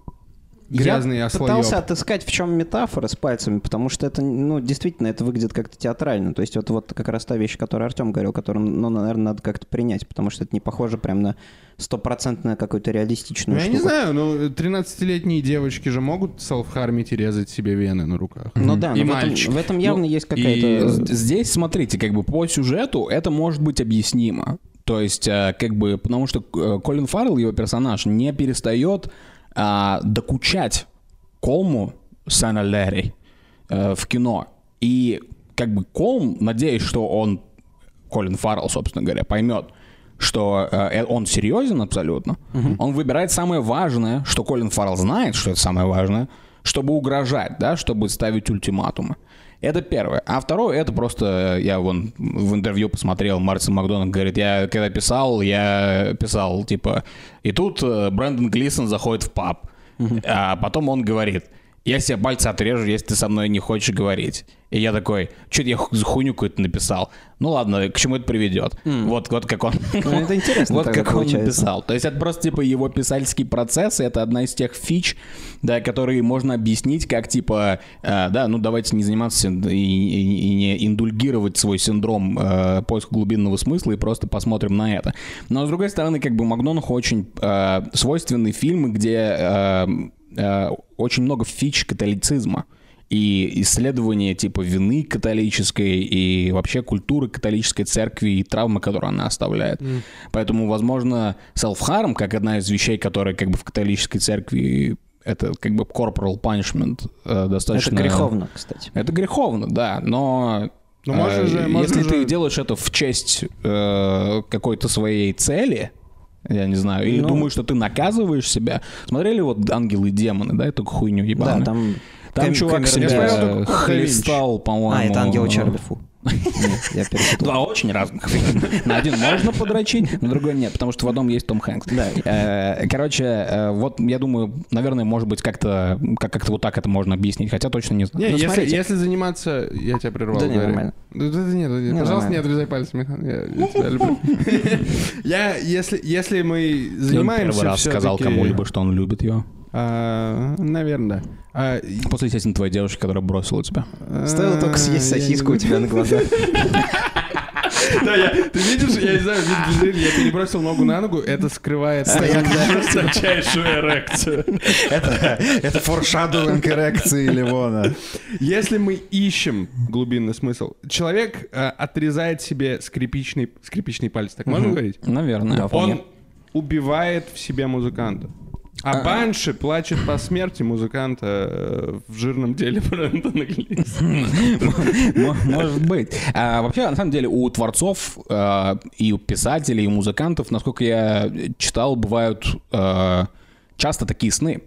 Я Грязный пытался ослоёб. отыскать, в чем метафора с пальцами, потому что это, ну, действительно, это выглядит как-то театрально. То есть это вот как раз та вещь, которую Артем говорил, которую, ну, наверное, надо как-то принять, потому что это не похоже прям на стопроцентную какую-то Ну, реалистичную я не штуку. знаю, ну 13-летние девочки же могут селф-хармить и резать себе вены на руках. Ну да, И но в этом, мальчик. в этом явно Ну, есть какая-то... здесь, смотрите, как бы по сюжету это может быть объяснимо. То есть, э, как бы, потому что э, Колин Фаррелл, его персонаж, не перестает а, докучать Колму Сэна Лерри э, в кино. И как бы Колм, надеюсь, что он, Колин Фаррелл, собственно говоря, поймет, что э, он серьезен абсолютно. Он выбирает самое важное, что Колин Фаррелл знает, что это самое важное, чтобы угрожать, да, чтобы ставить ультиматумы. Это первое. А второе, это просто, э, я вон в интервью посмотрел, Мартин Макдональд говорит, я когда писал, я писал, типа, и тут э, Брэндон Глисон заходит в паб, а потом он говорит, я себе пальцы отрежу, если ты со мной не хочешь говорить. И я такой, что-то я хуйню какую-то написал. Ну ладно, к чему это приведет? Вот, вот как он... Ну, это интересно Вот как он получается. написал. То есть это просто типа его писательский процесс, и это одна из тех фич, да, которые можно объяснить как типа, э, да, ну давайте не заниматься и, и- и не индульгировать свой синдром э, поиска глубинного смысла и просто посмотрим на это. Но с другой стороны, как бы Макдонаху очень э, свойственны фильмы, где э, очень много фич католицизма и исследование типа вины католической и вообще культуры католической церкви и травмы, которые она оставляет. Поэтому, возможно, self-harm, как одна из вещей, которые как бы в католической церкви это как бы corporal punishment э, Это достаточно... греховно, кстати. Это греховно, да, но... Ну, можно э, же- если же- ты делаешь это в честь э, какой-то своей цели, я не знаю, или Ну. думаешь, что ты наказываешь себя. Смотрели вот «Ангелы и демоны», да, эту хуйню ебаную? Да, там... Там Кэм- чувак себя хлестал, по-моему. А, это ангелы Чарли, фу. Нет, я перепутал. Два очень разных. На один можно подрочить, на другой нет, потому что в одном есть Том Хэнкс. Да. Э, Короче, э, вот я думаю, наверное, может быть, как-то как- как-то вот так это можно объяснить, хотя точно не знаю. Не, Ну, если, если заниматься... Я тебя прервал. Да не, нормально. Да, да, нет, Не, пожалуйста, не отрезай пальцы, Михан. Я, я тебя люблю. Я, если, если мы занимаемся первый раз сказал кому-либо, что он любит ее. А, Наверное, да. А, После, естественно, твоей девушки, которая бросила тебя. Стоило только съесть а, сосиску у тебя на глазах. Да, я, ты видишь, я не знаю, я перебросил ногу на ногу, это скрывает высочайшую эрекцию. Это форшадовинг эрекции Ливона. Если мы ищем глубинный смысл, человек э, отрезает себе скрипичный, скрипичный палец, так можно говорить? Наверное. Он убивает в себе музыканта. А Банши плачет по смерти музыканта э, в жирном деле Брэндона Может быть. А, вообще, на самом деле, у творцов э, и у писателей, и у музыкантов, насколько я читал, бывают э, часто такие сны.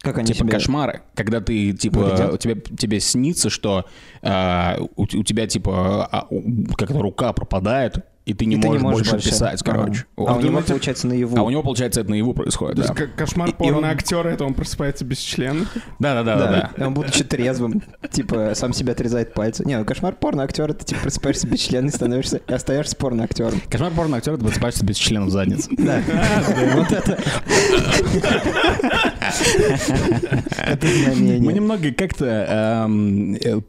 Как они типа себе... кошмары, когда ты типа тебе тебе снится, что э, у, у тебя типа а, как-то рука пропадает, и ты не, И ты можешь, больше больше. писать, Ага. короче. А Вот. у него, Думаете- получается, наяву. А у него получается это наяву происходит. То Да. есть ко- кошмар И- и порно он- актера, это он просыпается без члена. да, да, да, да, да. И Он, будучи трезвым, типа, сам себя отрезает пальцы. Не, ну кошмар порно актера, ты типа просыпаешься без члена и становишься, и остаешься порно актером. Кошмар порно актера, ты просыпаешься без членов задницы. Да. Вот это. Это Мы знамение. немного как-то эм, э,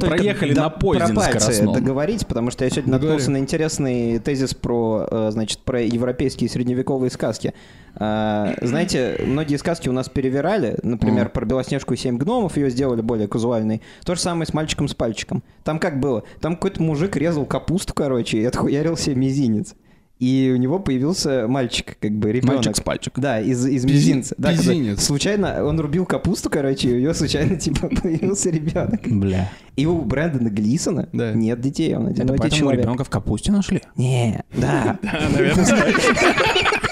проехали на поезде скоростном. договорить, потому что я сегодня наткнулся на интересный тезис про, э, значит, про европейские средневековые сказки. А, Знаете, многие сказки у нас перевирали, например, про Белоснежку и семь гномов ее сделали более казуальной. То же самое с мальчиком с пальчиком. Там как было? Там какой-то мужик резал капусту, короче, и отхуярил себе мизинец. И у него появился мальчик, как бы ребенок. Мальчик с пальчик. Да, из, из Пизи- мизинца. Да, пизинец. случайно он рубил капусту, короче, и у него случайно типа появился ребенок. Бля. И у Брэндона Глисона Да. нет детей, он Это одинокий поэтому человек. ребенка в капусте нашли? Не, да. наверное.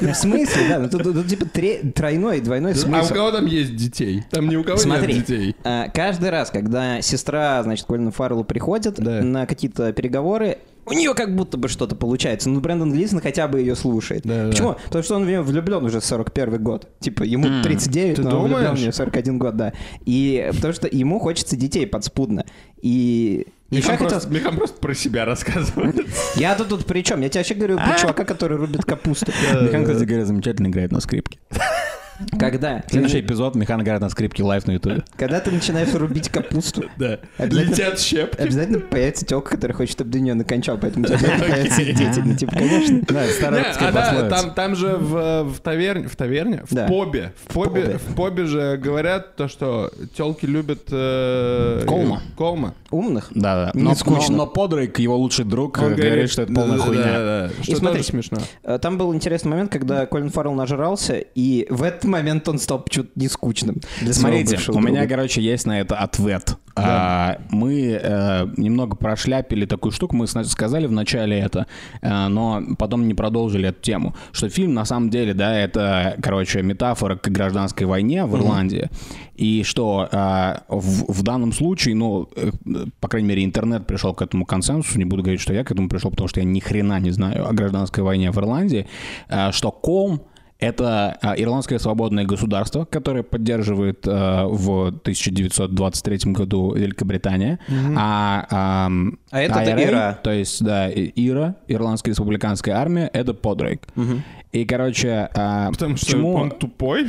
В смысле, да? Ну тут типа тройной, двойной А у смысл. кого там есть детей? Там ни у кого нет детей. а, каждый раз, когда сестра, значит, Колина Фарреллу приходит Да. на какие-то переговоры, у нее как будто бы что-то получается. Ну, Брэндон Глисон хотя бы ее слушает. Да, да. Почему? Потому что он в нее влюблен уже 41 год. Типа, ему 39, Ты но он влюблен в думаешь? нее 41 год, да. И потому что ему хочется детей подспудно. И... Михан хотел... просто, просто про себя рассказывает. Я тут, тут при чем? Я тебе вообще говорю про чувака, который рубит капусту. Михан, кстати говоря, замечательно играет на скрипке. Когда? Следующий эпизод Михан играет на скрипке live на ютубе. Когда ты начинаешь рубить капусту, Да. Летят щепки. Обязательно появится телка, которая хочет, чтобы до нее накончал, поэтому обязательно появятся дети. Ну, типа, конечно. Да, старая а там, же в, таверне, в таверне, в побе, в побе, побе. в побе же говорят то, что телки любят э, Колма. Колма. Умных? Да, да. Не Но, скучно. но, Подрейк, его лучший друг, говорит, что это полная хуйня. Что смотри, тоже смешно. Э, Там был интересный момент, когда Колин Фаррелл нажрался, и в этот момент он стал почему-то не скучным. для Смотрите, у меня, друга. короче, есть на это ответ. А, мы э, немного прошляпили такую штуку, мы сказали в начале это, э, но потом не продолжили эту тему, что фильм на самом деле, да, это, короче, метафора к гражданской войне в Ирландии, и что э, в, в данном случае, ну, э, по крайней мере, интернет пришел к этому консенсусу, не буду говорить, что я к этому пришел, потому что я ни хрена не знаю о гражданской войне в Ирландии, э, что Ком это а, ирландское свободное государство, которое поддерживает а, в 1923 году Великобритания. А, ам, А это IRA, Ира. То есть, да, ИРА, Ирландская республиканская армия, это Подрейк. И, короче, а, Потому что почему... он тупой.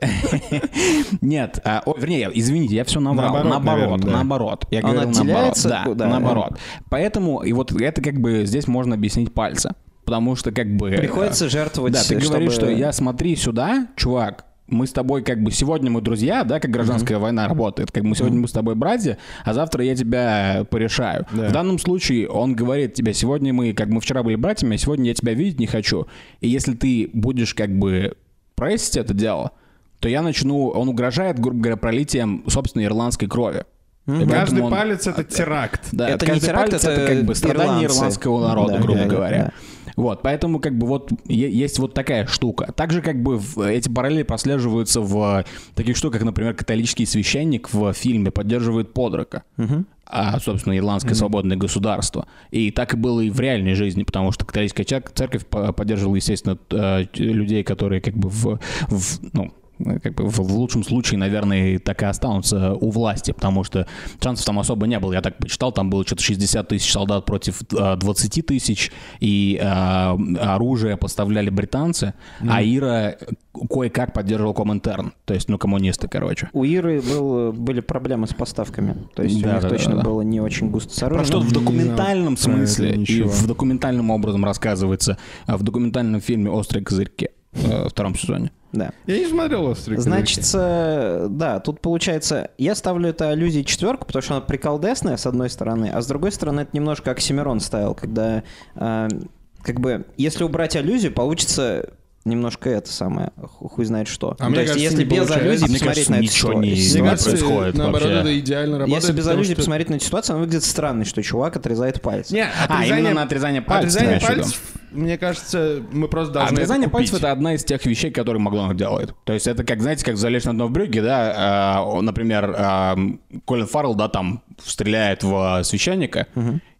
Нет, а, о, вернее, извините, я все наврал. Наоборот, Наоборот, наверное, да. наоборот. Я Он говорил наоборот. Да, наоборот. Поэтому, и вот это как бы здесь можно объяснить пальца. Потому что как бы... Приходится жертвовать, Да, ты чтобы- говоришь, что я смотри сюда, чувак, мы с тобой как бы сегодня мы друзья, да, как гражданская война работает, как мы сегодня мы с тобой братья, а завтра я тебя порешаю. Да. В данном случае он говорит тебе, сегодня мы, как мы вчера были братьями, а сегодня я тебя видеть не хочу. И если ты будешь как бы прессить это дело, то я начну, он угрожает, грубо говоря, пролитием собственной ирландской крови. Поэтому Каждый он- палец — это теракт. да, Это каждый не теракт, палец это как бы страдание ирландцы. ирландского народа, Да, грубо да, да, говоря. да. Вот, поэтому как бы вот есть вот такая штука. Также как бы эти параллели прослеживаются в таких штуках, например, католический священник в фильме поддерживает подрока. А, собственно, ирландское свободное государство. И так и было и в реальной жизни, потому что католическая цер- церковь по- поддерживала, естественно, э, людей, которые как бы в, в, ну, как бы в, лучшем случае, наверное, так и останутся у власти, потому что шансов там особо не было. Я так почитал, там было что-то 60 тысяч солдат против э, 20 тысяч, и э, оружие поставляли британцы, а Ира кое-как поддерживал Коминтерн, то есть, ну, коммунисты, короче. У Иры был, были проблемы с поставками. То есть у Да, них да, точно да, да. было не очень густо с Про оружием. что в документальном про смысле и в документальном образом рассказывается а, в документальном фильме «Острые козырьки» э, втором сезоне. Да. Я не смотрел «Острые Значит, э, да, тут получается, я ставлю это аллюзии четверку, потому что она приколдесная, с одной стороны, а с другой стороны, это немножко Оксимирон ставил, когда, э, как бы, если убрать аллюзию, получится немножко это самое, ху- хуй знает что. А Ну, мне То есть, кажется, если не без аллюзий А посмотреть кажется, на эту ситуацию- не- Мне кажется, происходит наоборот, вообще? это идеально работает. Если без аллюзий что- посмотреть на эту ситуацию, она выглядит странной, что чувак отрезает палец. Не, А, отрезание- именно на отрезание пальцев, Отрезание виду? пальцев, мне кажется, мы просто А должны отрезание это пальцев это одна из тех вещей, которые Макдональд делает. То есть это как, знаете, как залезть на дно в брюки, да, а, например, а, Колин Фаррелл, да, там стреляет в священника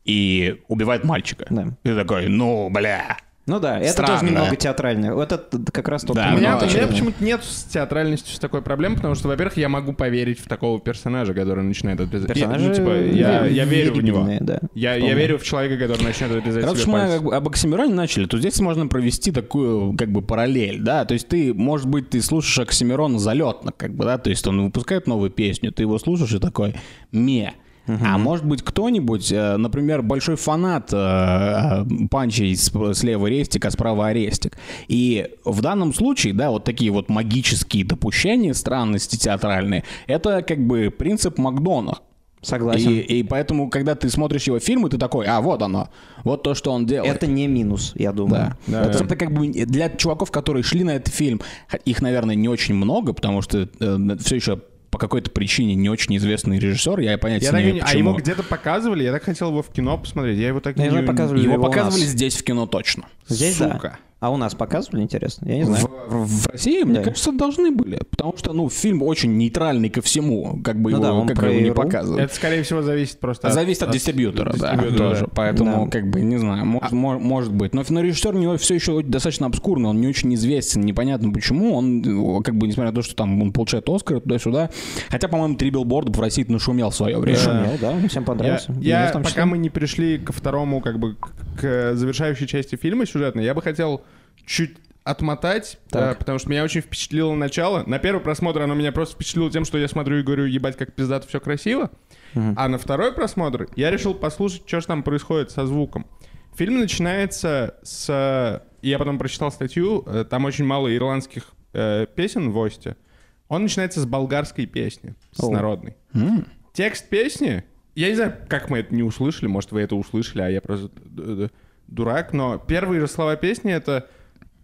и убивает мальчика. Да. И ты такой, ну, бля. Ну да, это Странно. тоже немного театрально. Вот это как раз то, Да, У меня, ну, у меня почему-то нет с театральностью с такой проблемы, потому что, во-первых, я могу поверить в такого персонажа, который начинает отрезать. Персонажи ну, типа, я, я верю в него. да. Я, я верю в человека, который начнет отрезать Раз уж мы пальцы. как бы об Оксимироне начали, то здесь можно провести такую как бы параллель, да, то есть ты, может быть, ты слушаешь Оксимирона залетно, как бы, да, то есть он выпускает новую песню, ты его слушаешь и такой, ме. А может быть кто-нибудь, э, например, большой фанат э, э, панчей слева рестик, а справа арестик. И в данном случае, да, вот такие вот магические допущения, странности театральные, это как бы принцип Макдона. Согласен. И, и поэтому, когда ты смотришь его фильмы, ты такой, а вот оно, вот то, что он делает. Это не минус, я думаю. Да. Да. Это, это как бы для чуваков, которые шли на этот фильм, их, наверное, не очень много, потому что все еще по какой-то причине не очень известный режиссер, я понятия Я не имею, не- а почему. его где-то показывали, я так хотел его в кино посмотреть, я его так Я не... знаю, показывали Его его показывали здесь в кино точно. Здесь Сука. да. А у нас показывали, интересно? Я не знаю. в- в России, мне Да. кажется, должны были. Потому что, ну, фильм очень нейтральный ко всему. Как бы Ну его, да, он как его не показывают. Это, скорее всего, зависит просто Зависит от, дистрибьютора, да, дистрибьютора, тоже. да. Поэтому, Да. как бы, не знаю, может, мо- может быть. Но, но режиссер у него все еще достаточно обскурный, он не очень известен, непонятно почему. Он, как бы, несмотря на то, что там он получает Оскар туда-сюда. Хотя, по-моему, три билборда в России нашумел в свое время. Шумел, да, всем Я, понравился. я- числе. пока мы не пришли ко второму, как бы, к завершающей части фильма сюжетной, я бы хотел чуть отмотать, э, потому что меня очень впечатлило начало. На первый просмотр оно меня просто впечатлило тем, что я смотрю и говорю, ебать, как пиздато все красиво. А на второй просмотр я решил послушать, что же там происходит со звуком. Фильм начинается с... Я потом прочитал статью, э, там очень мало ирландских э, песен в Осте. Он начинается с болгарской песни, с О. народной. Текст песни, я не знаю, как мы это не услышали, может, вы это услышали, а я просто дурак, но первые же слова песни — это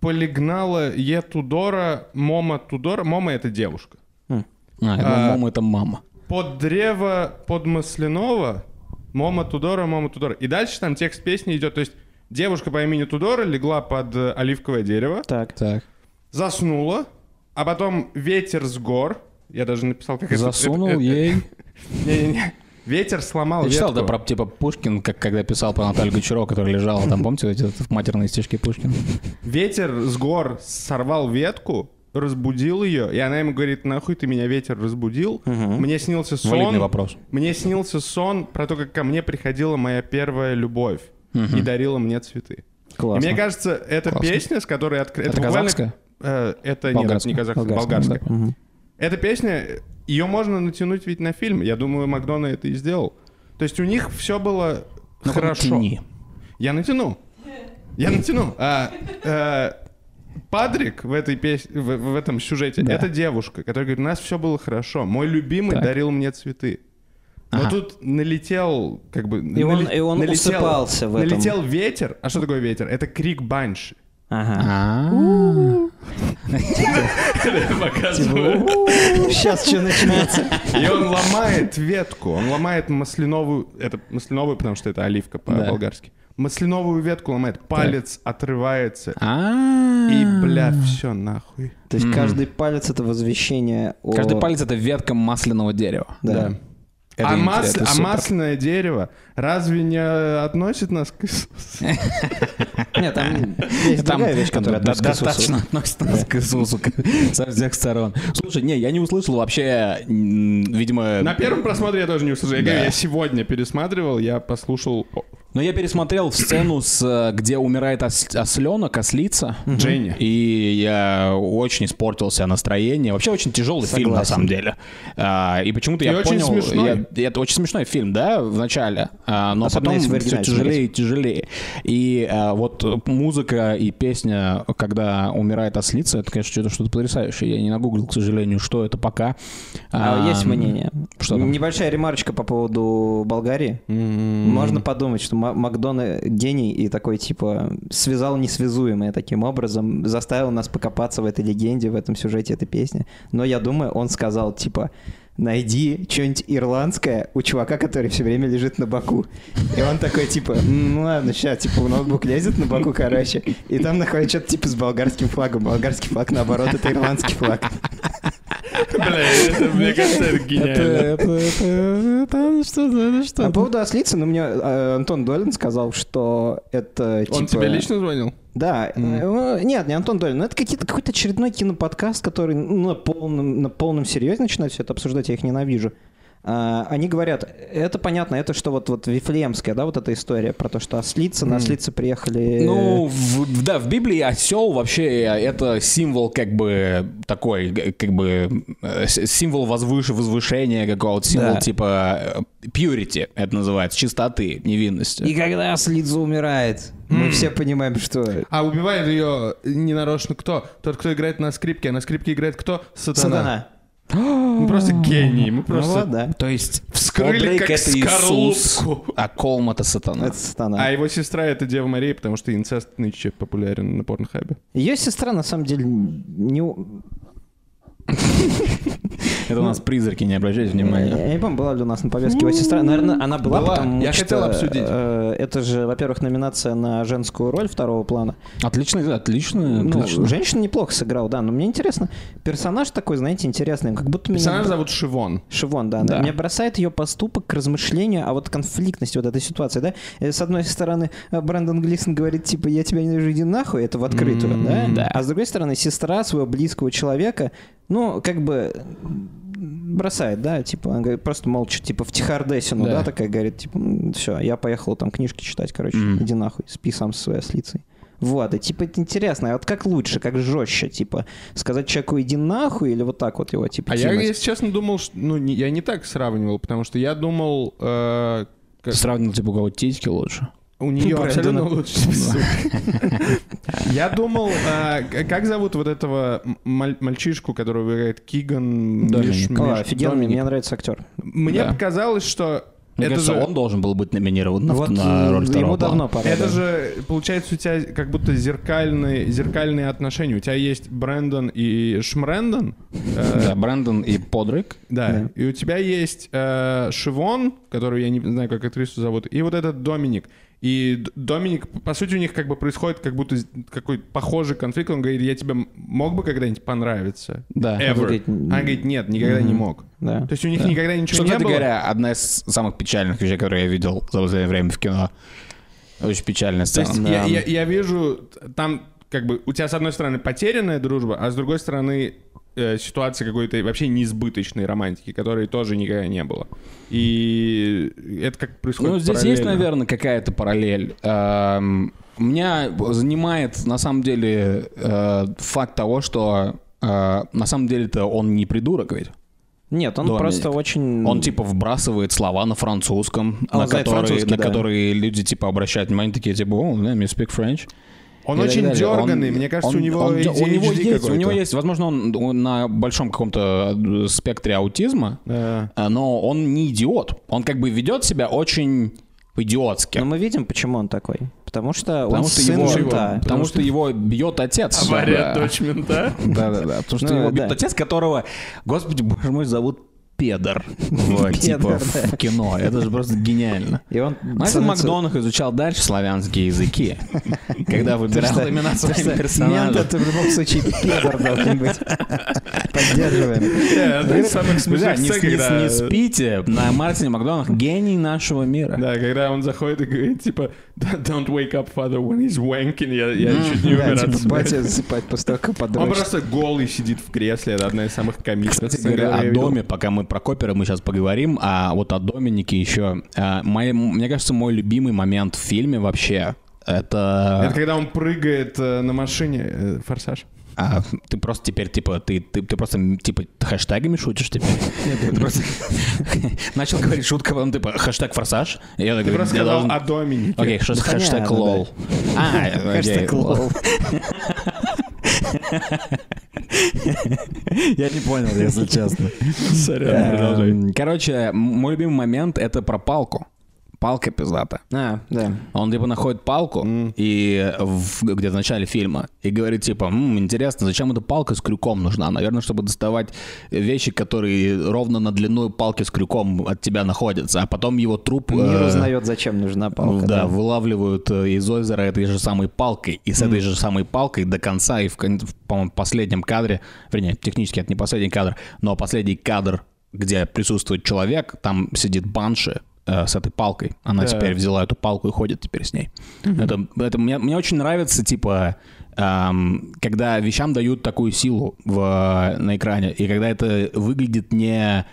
«Полегнала е Тудора, Мома Тудора». Мома — это девушка. А, я думал, А, мама, это мама. «Под дърво под маслиново, Мома Тудора, Мома Тудора». И дальше там текст песни идет, то есть девушка по имени Тудора легла под э, оливковое дерево, Так. Так. заснула, а потом ветер с гор, я даже написал, как это... Засунул это- это- ей. Не-не-не. Ветер сломал Я читал, да, про, типа, Пушкин, как когда писал про Наталью Гончарова, которая лежала там, помните, эти матерные стишки Пушкина? Ветер с гор сорвал ветку, разбудил ее, и она ему говорит, нахуй ты меня ветер разбудил. Мне снился Валидный сон. вопрос. Мне снился сон про то, как ко мне приходила моя первая любовь и дарила мне цветы. Классно. И мне кажется, эта Классно. песня, с которой открыта... Это казахская? это нет, это Болгарская. не казахская, Болгарская, болгарская. да. Мгм. Эта песня, ее можно натянуть ведь на фильм. Я думаю, Макдона это и сделал. То есть у них все было Ну, хорошо. натяни. Я натяну. Я натяну. А, э, Падрик в этой песне, в, в этом сюжете, Да. это девушка, которая говорит, у нас все было хорошо. Мой любимый Так. дарил мне цветы. Но Ага. тут налетел, как бы... И он- и он усыпался в этом. Налетел ветер. А что такое ветер? Это крик банши. Ага. А. Сейчас что начнется? И он ломает ветку, он ломает масляновую, это масляновую, потому что это оливка по-болгарски. Масляновую ветку ломает, палец отрывается. А. И, бля, все нахуй. То есть каждый палец это возвещение о... Каждый палец это ветка масляного дерева. Да. Это а, мас- это а масляное дерево разве не относит нас к Иисусу? Нет, там есть другая вещь, которая достаточно относится нас к Иисусу со всех сторон. Слушай, не, я не услышал вообще, видимо... На первом просмотре я тоже не услышал. Я Да. говорю, я сегодня пересматривал, я послушал Но я пересмотрел сцену, с, э, где умирает ос- осленок, ослица. Дженни. И я очень испортил себе настроение. Вообще очень тяжелый фильм, на Согласен. самом деле. А, и почему-то я очень понял... смешной. я- это очень смешной фильм, да, в начале. А, но Особенно потом все тяжелее и тяжелее. И а, вот музыка и песня, когда умирает ослица, это, конечно, что-то, что-то потрясающее. Я не нагуглил, к сожалению, что это пока. А, есть мнение. что там? Небольшая ремарочка по поводу Болгарии. Можно подумать, что Макдона гений и такой, типа, связал несвязуемое таким образом, заставил нас покопаться в этой легенде, в этом сюжете этой песни. Но я думаю, он сказал, типа, найди что-нибудь ирландское у чувака, который все время лежит на боку. И он такой, типа, ну ладно, сейчас, типа, ноутбук лезет на боку, короче, и там находит что-то, типа, с болгарским флагом. Болгарский флаг, наоборот, это ирландский флаг. Бля, это, мне кажется, это гениально. А по поводу ослицы, ну, мне э, Антон Долин сказал, что это, Он типа... тебе лично звонил? Да. э, Нет, не Антон Долин. но Это какой-то очередной киноподкаст, который ну, на полном, на полном серьезе начинает все это обсуждать. Я их ненавижу. А, Они говорят, это понятно, это что вот, вот Вифлеемская, да, вот эта история про то, что ослицы, на ослицы приехали... Ну, в- в- да, в Библии осел вообще это символ как бы такой, как бы э, символ возвыше, возвышения какого-то, символ Да. типа э, purity, это называется, чистоты, невинности. И когда ослица умирает, мы все понимаем, что... А убивает ее ненарочно кто? Тот, кто играет на скрипке. А на скрипке играет кто? Сатана. Сатана. Мы просто гении. Мы Ну просто да. То есть вскрыли Одрейк как это Иисус, а Колм это сатана. Это Сатана. А его сестра это Дева Мария, потому что инцест нынче популярен на порнхабе. Ее сестра, на самом деле, не... Это у нас призраки, не обращайте внимания. Я не помню, была ли у нас на повестке его сестра. Наверное, она была, потому Я хотел обсудить. э, Это же, во-первых, номинация на женскую роль второго плана. Отлично, отлично, Ну, женщина неплохо сыграла, да. Но мне интересно, персонаж такой, знаете, интересный. Как будто. Персонаж зовут Шивон. Шивон, да. Меня бросает ее поступок к размышлению о вот конфликтности вот этой ситуации, да. Э, С одной стороны, э, Брэндон Глисон говорит, типа, я тебя ненавижу, иди нахуй, это в открытую, да. А с другой стороны, сестра своего близкого человека, ну, как бы бросает, да, типа, она говорит, просто молча, типа, в Тихардесину, да, Да. такая говорит, типа, все, я поехала там книжки читать, короче, Мгм. иди нахуй, спи сам со своей ослицей. Вот, и типа это интересно, а вот как лучше, как жестче, типа, сказать человеку иди нахуй или вот так вот его, типа, А я, тимать? если честно, думал, что... Ну, не- я не так сравнивал, потому что я думал... э, как- Сравнил, типа, у кого титьки лучше. У нее Брэндона. абсолютно лучше. Я думал, к- как зовут вот этого маль- мальчишку, который играет Киган? Офигенно, мне нравится актер. Мне показалось, что Мне это кажется, же... он должен был быть номинирован на, Вот на роль э, второго ему плана. давно пора. Это да. же, получается, у тебя как будто зеркальные, зеркальные отношения. У тебя есть Брэндон и Шмрэндон. э, Да, Брэндон и Подрик. Да. И у тебя есть э, Шивон, которую я не знаю, как актрису зовут, и вот этот Доминик. И Доминик, по сути, у них как бы происходит как будто какой похожий конфликт. Он говорит, я тебе мог бы когда-нибудь понравиться? Да. Ever. Говорит, Она говорит, нет, никогда не Мгм. мог. Да. То есть у них Да. никогда ничего Что, не было. говоря, одна из самых печальных вещей, которые я видел за последнее время в кино. Очень печальная То сцена. есть я, я- я вижу, там как бы у тебя с одной стороны потерянная дружба, а с другой стороны э, ситуация какой-то вообще неизбыточной романтики, которой тоже никогда не было. И это как происходит Ну, здесь есть, параллельно. наверное, какая-то параллель. Эм, Меня занимает, на самом деле, э, факт того, что э, на самом деле-то он не придурок ведь. Нет, он Доминик. просто очень... Он типа вбрасывает слова на французском, А на, которые, французский, на да. которые люди типа обращают внимание, такие типа, о, let me speak French. Он и очень дерганный, Он- мне кажется, он- у него он- у ADHD него есть, у него есть, возможно, он, он на большом каком-то спектре аутизма, Да. э, но он не идиот. Он как бы ведет себя очень по-идиотски. Но мы видим, почему он такой. Потому что Потому он что сын его, мента. потому что его бьет отец. Авария Да. дочь мента. Да, да, да. Потому что Ну, его бьет отец, которого, господи, боже мой, зовут Педор. Вот, типа в кино. Это же просто гениально. И он становится- Макдонах изучал дальше славянские языки, когда выбирал имена своим персонажам. Это в любом случае педор должен быть. Поддерживаем. Не спите на Мартине Макдонах, гений нашего мира. Да, когда он заходит и говорит, типа, don't wake up father when he's wanking, я, я чуть не Да, умер от типа батя засыпать после того, как Он подрочит. просто голый сидит в кресле, это одна из самых комичных Кстати говоря, о доме, пока мы про Копера мы сейчас поговорим, а вот о Доминике еще. А, мои- мне кажется, мой любимый момент в фильме вообще это... Это когда он прыгает э, на машине, э, форсаж. А, ты просто теперь, типа, ты, ты, ты просто, типа, хэштегами шутишь теперь? Ты просто начал говорить шутку, потом, типа, хэштег форсаж. Я Ты такой, просто я должен- о Доминике. Окей, ш- Да хэштег lol. А, окей, Хэштег lol. Я не понял, если честно. Эм, Короче, мой любимый момент — это про палку. Палка пиздата. А, да. Он типа находит палку и в- где-то в начале фильма и говорит типа, «М, интересно, зачем эта палка с крюком нужна? Наверное, чтобы доставать вещи, которые ровно на длину палки с крюком от тебя находятся, а потом его труп Мир э, узнает, зачем нужна палка. да, вылавливают э, из озера этой же самой палкой. И с этой же самой палкой до конца, и в, по-моему, последнем кадре, вернее, технически это не последний кадр, но последний кадр, где присутствует человек, там сидит банши э, с этой палкой. Она Да. теперь взяла эту палку и ходит теперь с ней. Это, это мне, мне очень нравится, типа, эм, когда вещам дают такую силу в, на экране, и когда это выглядит не...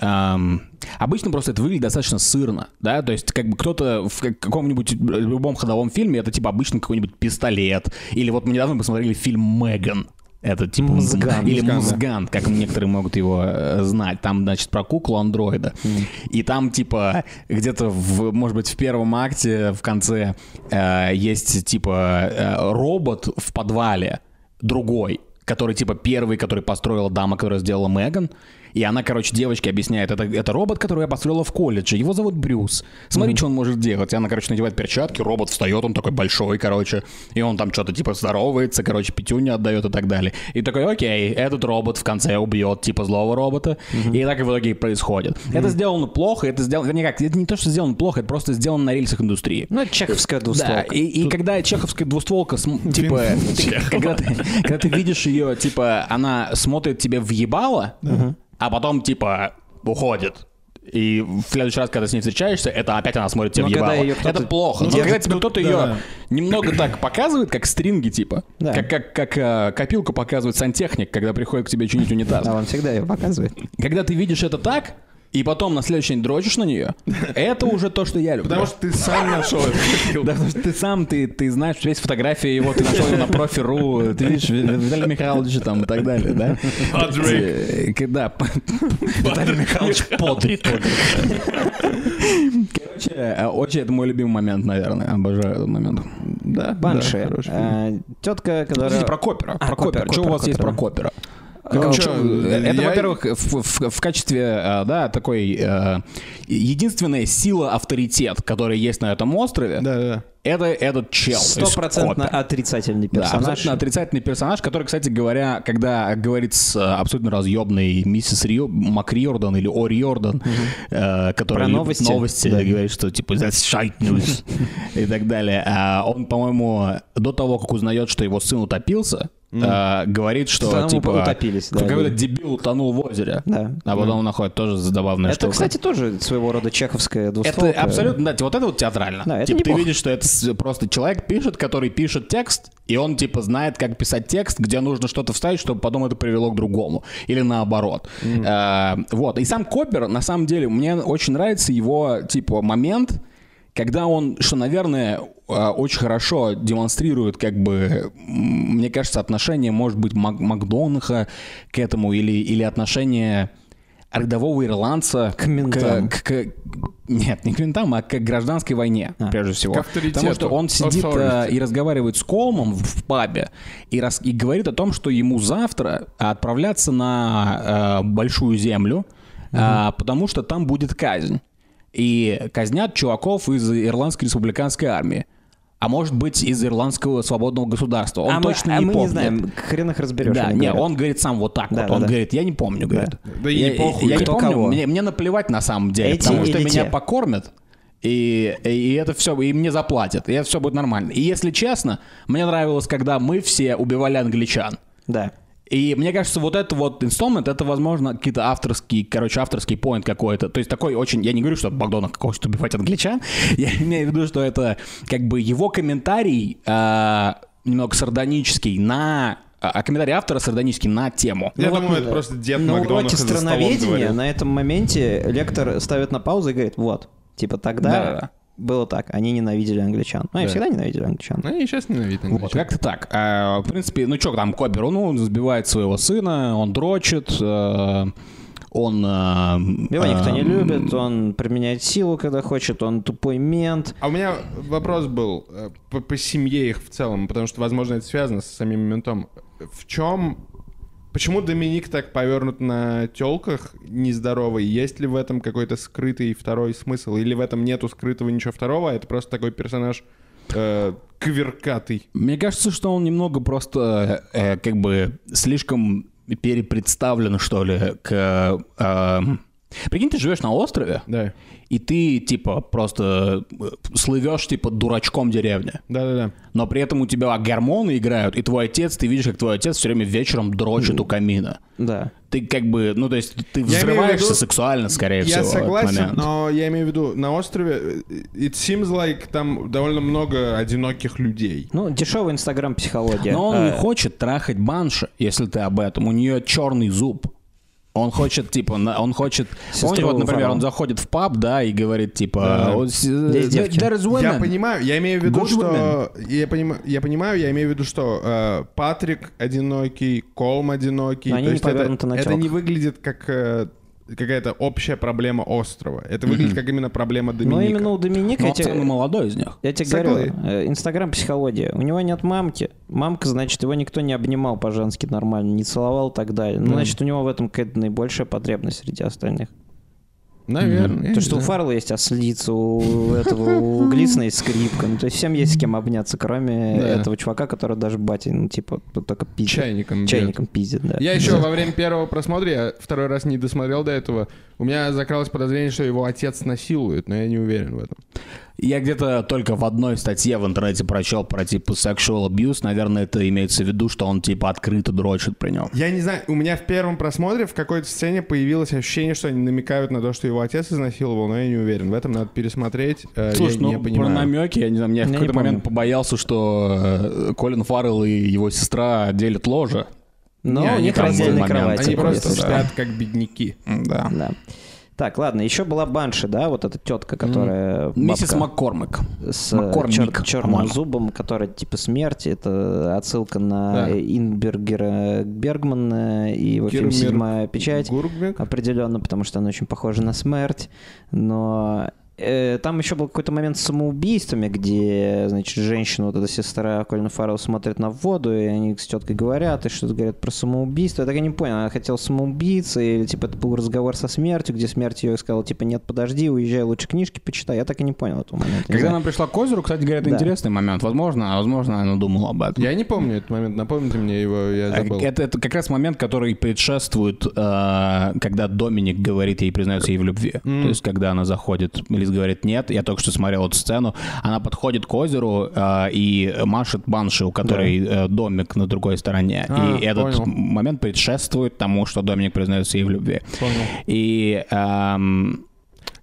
эм, обычно просто это выглядит достаточно сырно, да, то есть как бы кто-то в как- каком-нибудь любом ходовом фильме это типа обычно какой-нибудь пистолет, или вот мы недавно посмотрели фильм «Меган», это типа Мзган. или да. Мзган, как некоторые могут его э, знать. Там, значит, про куклу андроида. И там, типа, где-то, в, может быть, в первом акте, в конце, э, есть, типа, э, робот в подвале, другой, который, типа, первый, который построила дама, которая сделала Меган. И она, короче, девочке объясняет, это, это робот, который я построила в колледже, его зовут Брюс. Смотри, что он может делать. И она, короче, надевает перчатки, робот встает, он такой большой, короче, и он там что-то типа здоровается, короче, пятюню отдает и так далее. И такой, окей, этот робот в конце убьет типа злого робота. И так и в итоге и происходит. Это сделано плохо, это сделано, вернее как, это не то, что сделано плохо, это просто сделано на рельсах индустрии. Ну, это чеховская Да, двустволка. и, и когда чеховская двустволка, типа, ты- когда, ты, когда ты видишь ее, типа, она смотрит тебе в ебало, а потом, типа, уходит. И в следующий раз, когда с ней встречаешься, это опять она смотрит тебе Но в ебало. Это плохо. Но держит, когда тебе кто-то ее немного так показывает, как стринги, типа, Да. как, как, как э, копилку показывает сантехник, когда приходит к тебе чинить унитаз. А он всегда ее показывает. Когда ты видишь это так, и потом на следующий день дрочишь на нее, это уже то, что я люблю. Потому что ты сам нашел это. Да, потому что ты сам, ты, ты знаешь, у тебя есть фотографии его, ты нашел его на профи.ру, ты видишь Ви- Виталия Михайловича там и так далее, да? Подрик. Э, Да, Виталий Михайлович Подрик. Короче, э, очень это мой любимый момент, наверное. Обожаю этот момент. Да, Банши. А, тетка, которая... Подождите, про Копера. А, Про Копера. Копер, Что у вас есть про Копера. Как- чё, чё, это, я- во-первых, в, в- в качестве, э, да, такой э, единственная сила, авторитет, который есть на этом острове, Да, да. это этот чел. Стопроцентно отрицательный Да, персонаж. абсолютно отрицательный персонаж, который, кстати говоря, когда говорит с э, абсолютно разъебной миссис Рио, Макриордан или О'Риордан, э, которая Про новости? новости Да. говорит, что типа that's shite news и так далее. А он, по-моему, до того, как узнает, что его сын утопился, э, говорит, что ему типа утопились, да, какой-то да. дебил утонул в озере. Да. А потом он находит тоже забавную Это, штуку. кстати, тоже своего рода чеховская Это двустволка. абсолютно, да, вот это вот театрально. Да, это типа, ты видишь, что это просто человек пишет, который пишет текст, и он типа знает, как писать текст, где нужно что-то вставить, чтобы потом это привело к другому. Или наоборот. Э, вот. И сам Копер, на самом деле, мне очень нравится его типа момент, когда он, что, наверное, э, очень хорошо демонстрирует, как бы, мне кажется, отношение, может быть, Мак- Макдонаха к этому, или, или отношение рядового ирландца К ментам. к- к- нет, не к ментам, а к гражданской войне, А. прежде всего. К авторитету. Потому что он сидит э, и разговаривает с Колмом в, в пабе и, рас- и говорит о том, что ему завтра отправляться на э, Большую Землю, э, потому что там будет казнь. И казнят чуваков из Ирландской республиканской армии. А может быть, из Ирландского свободного государства. Он а точно мы, а не мы помнит. не знаем, хрен их разберешь. Да, не, говорят. он говорит сам вот так Да, вот. да, Он да. говорит, я не помню, говорит. Да и я, не похуй, я не кто помню, кого. Мне, мне наплевать на самом деле, Эти потому что или меня те? покормят. И, и это все, и мне заплатят, и это все будет нормально. И если честно, мне нравилось, когда мы все убивали англичан. Да. И мне кажется, вот это вот инструмент, это, возможно, какие-то авторский, короче, авторский поинт какой-то. То есть такой очень... Я не говорю, что Богданов хочет убивать англичан. Я имею в виду, что это как бы его комментарий а, немного сардонический на... А комментарий автора сардонический на тему. Я Ну, думаю, вот, это э, просто дед На Макдонаха уроке страноведения на этом моменте лектор ставит на паузу и говорит, вот, типа тогда Да-да-да. Было так, они ненавидели англичан. Ну, они Да. всегда ненавидели англичан. Ну, и сейчас ненавидят Вот, англичан. как-то так. А, в принципе, ну что там, Копер, он, он сбивает своего сына, он дрочит, э, он... э, Его никто не э, любит, он применяет силу, когда хочет, он тупой мент. А у меня вопрос был э, по, по семье их в целом, потому что, возможно, это связано с самим ментом. В чем... Почему Доминик так повернут на телках нездоровый? Есть ли в этом какой-то скрытый второй смысл? Или в этом нету скрытого ничего второго, а это просто такой персонаж э, кверкатый? Мне кажется, что он немного просто э, как бы слишком перепредставлен, что ли, к... э, Прикинь, ты живешь на острове, Да. И ты, типа, просто э, слывешь, типа, дурачком деревни. Да-да-да. Но при этом у тебя гормоны играют, и твой отец, ты видишь, как твой отец все время вечером дрочит у камина. Да. Ты как бы, ну, то есть ты Я взрываешься виду- сексуально, скорее Я всего. этот согласен, но я имею в виду, на острове э, it seems like там довольно много одиноких людей. Ну, дешевая инстаграм-психология. Но он не Э, хочет трахать банши, если ты об этом. У нее черный зуб. Он хочет, типа, он хочет... Сестру Помните, вот, например, он заходит в паб, да, и говорит, типа... Да. «Вот с- there- девки. there is women». Я понимаю, я имею в виду, что... Я понимаю, я понимаю, я имею в виду, что э, Патрик одинокий, Колм одинокий. Но они не это, повернуты на это не выглядит как... э, какая-то общая проблема острова. Это выглядит как именно проблема Но Доминика. Ну, именно у Доминика, Но я он молодой из них. Я тебе Согласен. говорю, э, инстаграм-психология. У него нет мамки. Мамка, значит, его никто не обнимал по-женски нормально, не целовал и так далее. Ну, Да. значит, у него в этом какая-то наибольшая потребность среди остальных. Наверное. я То, что у. Фаррелла есть ослица, у этого, у Глисона есть скрипка. Ну, то есть всем есть с кем обняться, кроме Да. этого чувака, который даже бати, ну, типа, только пиздит. Чайником. бьет. Чайником пиздит, да. Я еще во время первого просмотра, я второй раз не досмотрел до этого, у меня закралось подозрение, что его отец насилует, но я не уверен в этом. Я где-то только в одной статье в интернете прочел про типа sexual abuse. Наверное, это имеется в виду, что он типа открыто дрочит при нем. Я не знаю, у меня в первом просмотре в какой-то сцене появилось ощущение, что они намекают на то, что его отец изнасиловал, но я не уверен. В этом надо пересмотреть. э, Слушай, я ну не про понимаю. намеки, я не знаю, я в Я какой-то помню. момент побоялся, что э, Колин Фаррелл и его сестра делят ложе. Но Не, у они них момент. кровати. Они просто что. спят как бедняки. Да. Да. Так, ладно, еще была Банши, да, вот эта тетка, которая... Миссис бабка Маккормик. с Маккормик, черным по-моему. зубом, которая типа смерть. Это отсылка на Да. Инбергера Бергмана и его фильм «Седьмая печать». Гурбек? Определенно, потому что она очень похожа на смерть. Но э, там еще был какой-то момент с самоубийствами, где, значит, женщина, вот эта сестра Колина Фаррелл смотрит на воду, и они с теткой говорят, и что-то говорят про самоубийство. Я так и не понял, она хотела самоубийца, или, типа, это был разговор со смертью, где смерть ее сказала, типа, нет, подожди, уезжай, лучше книжки почитай. Я так и не понял этого момента. Не Когда она пришла к озеру, кстати говоря, это Да. интересный момент. Возможно, а возможно, она думала об этом. Я не помню этот момент. Напомните мне его, я забыл. Это, это как раз момент, который предшествует, э, когда Доминик говорит ей, признается ей в любви. То есть, когда она заходит, Лиз говорит нет, я только что смотрел эту сцену, она подходит к озеру э, и машет банши, у которой э, домик на другой стороне. А, и этот понял. момент предшествует тому, что Доминик признается ей в любви. Понял. И эм,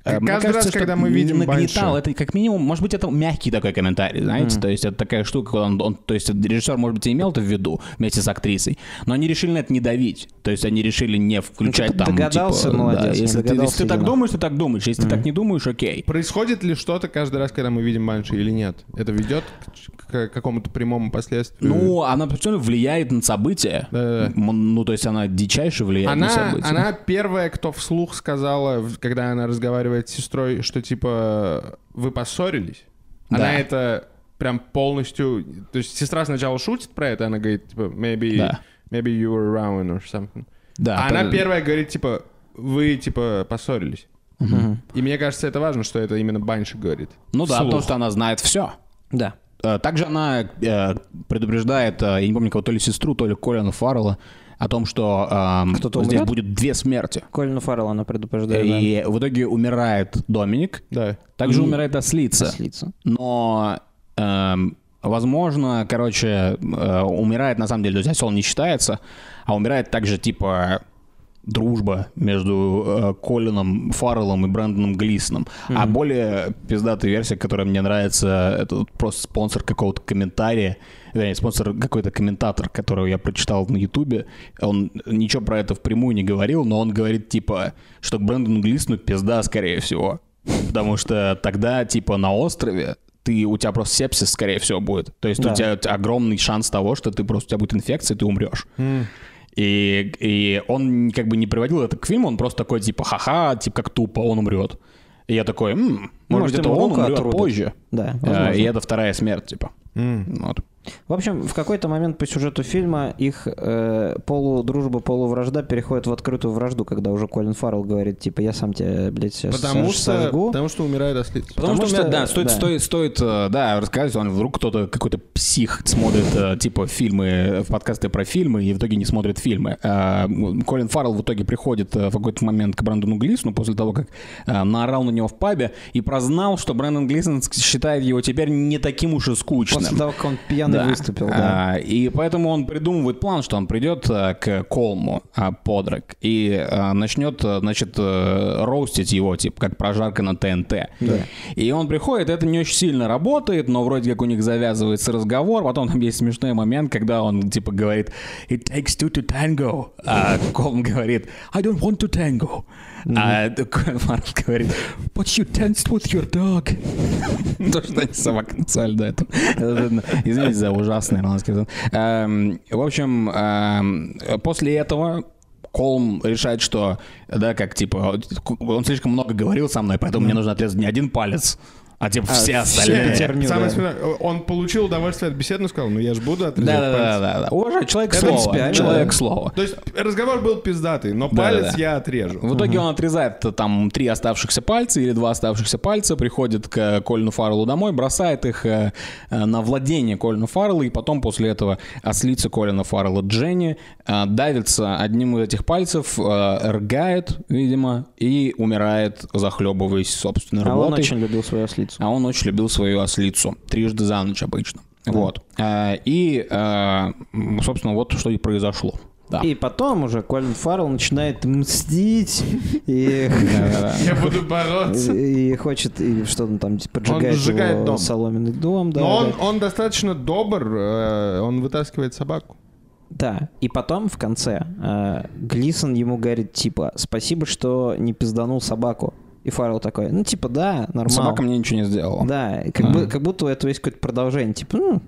э, мне Каждый кажется, раз, что когда мы видим нагнетал, Банши. это как минимум, может быть, это мягкий такой комментарий, знаете, то есть это такая штука, когда он, он- то есть режиссер, может быть, и имел это в виду вместе с актрисой, но они решили на это не давить, то есть они решили не включать Ну, там, догадался, типа, молодец, да, если, ты, догадался, если ты так думаешь, ты так думаешь, если ты так не думаешь, окей. Происходит ли что-то каждый раз, когда мы видим Банши или нет? Это ведет к, к какому-то прямому последствию? Ну, она определенно влияет на события. Да-да-да. Ну, то есть она дичайше влияет на Она, события. она первая, кто вслух сказала, когда она разговаривает с сестрой, что типа вы поссорились. Да. Она это прям полностью... То есть сестра сначала шутит про это, она говорит, типа, maybe, Да. maybe you were around or something. Да, а она первая говорит, типа, вы, типа, поссорились. И мне кажется, это важно, что это именно Банши говорит. Ну да, потому что она знает все. Да. Э, Также она э, предупреждает, э, я не помню кого, то ли сестру, то ли Колина Фаррелла, о том, что эм, Кто-то здесь умрет? будет две смерти. Колина Фаррелла она предупреждает. да. И в итоге умирает Доминик, Да. также И- умирает Ослица. Ослица. Но, эм, возможно, короче, э, умирает на самом деле, то есть осел не считается, а умирает также типа дружба между э, Колином Фарреллом и Брэндоном Глисоном. А более пиздатая версия, которая мне нравится, это вот просто спонсор какого-то комментария, вернее, спонсор какой-то комментатор, которого я прочитал на Ютубе. Он ничего про это впрямую не говорил, но он говорит, типа, что к Брэндону Глисону пизда, скорее всего. Потому что тогда, типа, на острове ты, у тебя просто сепсис, скорее всего, будет. То есть Да. у тебя огромный шанс того, что ты просто, у тебя будет инфекция, и ты умрешь. И, и он как бы не приводил это к фильму, он просто такой, типа, ха-ха, типа, как тупо, он умрет. И я такой, «М, может, Может, это он умрет позже. Да, возможно. И это вторая смерть, типа. М. Вот. В общем, в какой-то момент по сюжету фильма их э, полудружба, полувражда переходит в открытую вражду, когда уже Колин Фаррелл говорит, типа, я сам тебя, блядь, сейчас Потому сож- что, сожгу. потому что умирает ослица. Потому, Потому что, что- да, стоит, да. стоит, стоит, э, да, рассказать, он вдруг кто-то, какой-то псих смотрит, э, типа, фильмы, в подкасты про фильмы, и в итоге не смотрит фильмы. Колин Фаррелл в итоге приходит э, в какой-то момент к Брэндону Глисону после того, как э, наорал на него в пабе и прознал, что Брэндон Глисон считает его теперь не таким уж и скучным. После того, как он пьяный Да. выступил, да. А, и поэтому он придумывает план, что он придет а, к Колму а, подрак и а, начнет, а, значит, э, роустить его, типа, как прожарка на ТНТ. И он приходит, это не очень сильно работает, но вроде как у них завязывается разговор, потом там есть смешной момент, когда он, типа, говорит «It takes two to tango», а Колм говорит «I don't want to tango». А Колин Фаррелл говорит «But you danced with your dog». То, что они собака назвали до этого. Извините за ужасный ирландский акцент. Эм, В общем, эм, после этого Колм решает, что, да, как типа, он слишком много говорил со мной, поэтому мне нужно отрезать не один палец, а типа все остальные. Самое да. смешное, он получил удовольствие от беседы, но сказал, ну я же буду отрезать Да, да, пальцы». да, да, да. Уважай, человек Это слова. принципиально, Человек да. слова. То есть разговор был пиздатый, но Да, палец да, да. я отрежу. В итоге он отрезает э, там три оставшихся пальца или два оставшихся пальца, приходит к Колину Фарреллу домой, бросает их э, э, на владение Колина Фаррелла, и потом после этого ослица Колина Фаррелла Дженни э, давится одним из этих пальцев, э, рыгает, видимо, и умирает, захлебываясь собственной А он работой. очень любил свою ослицу. А он очень любил свою ослицу. Трижды за ночь обычно. Вот. Э, И, э, собственно, вот что и произошло. Да. И потом уже Колин Фаррелл начинает мстить и, Я буду бороться. и хочет, и что он там поджигает, сжигает дом. соломенный дом. Да, Но он, да. он достаточно добр, э, он вытаскивает собаку. Да, и потом в конце Глисон ему говорит, типа, спасибо, что не пизданул собаку. И Фаррелл такой, ну, типа, да, нормально. Собака мне ничего не сделала. Да, как, А. бы- как будто у этого есть какое-то продолжение, типа, ну,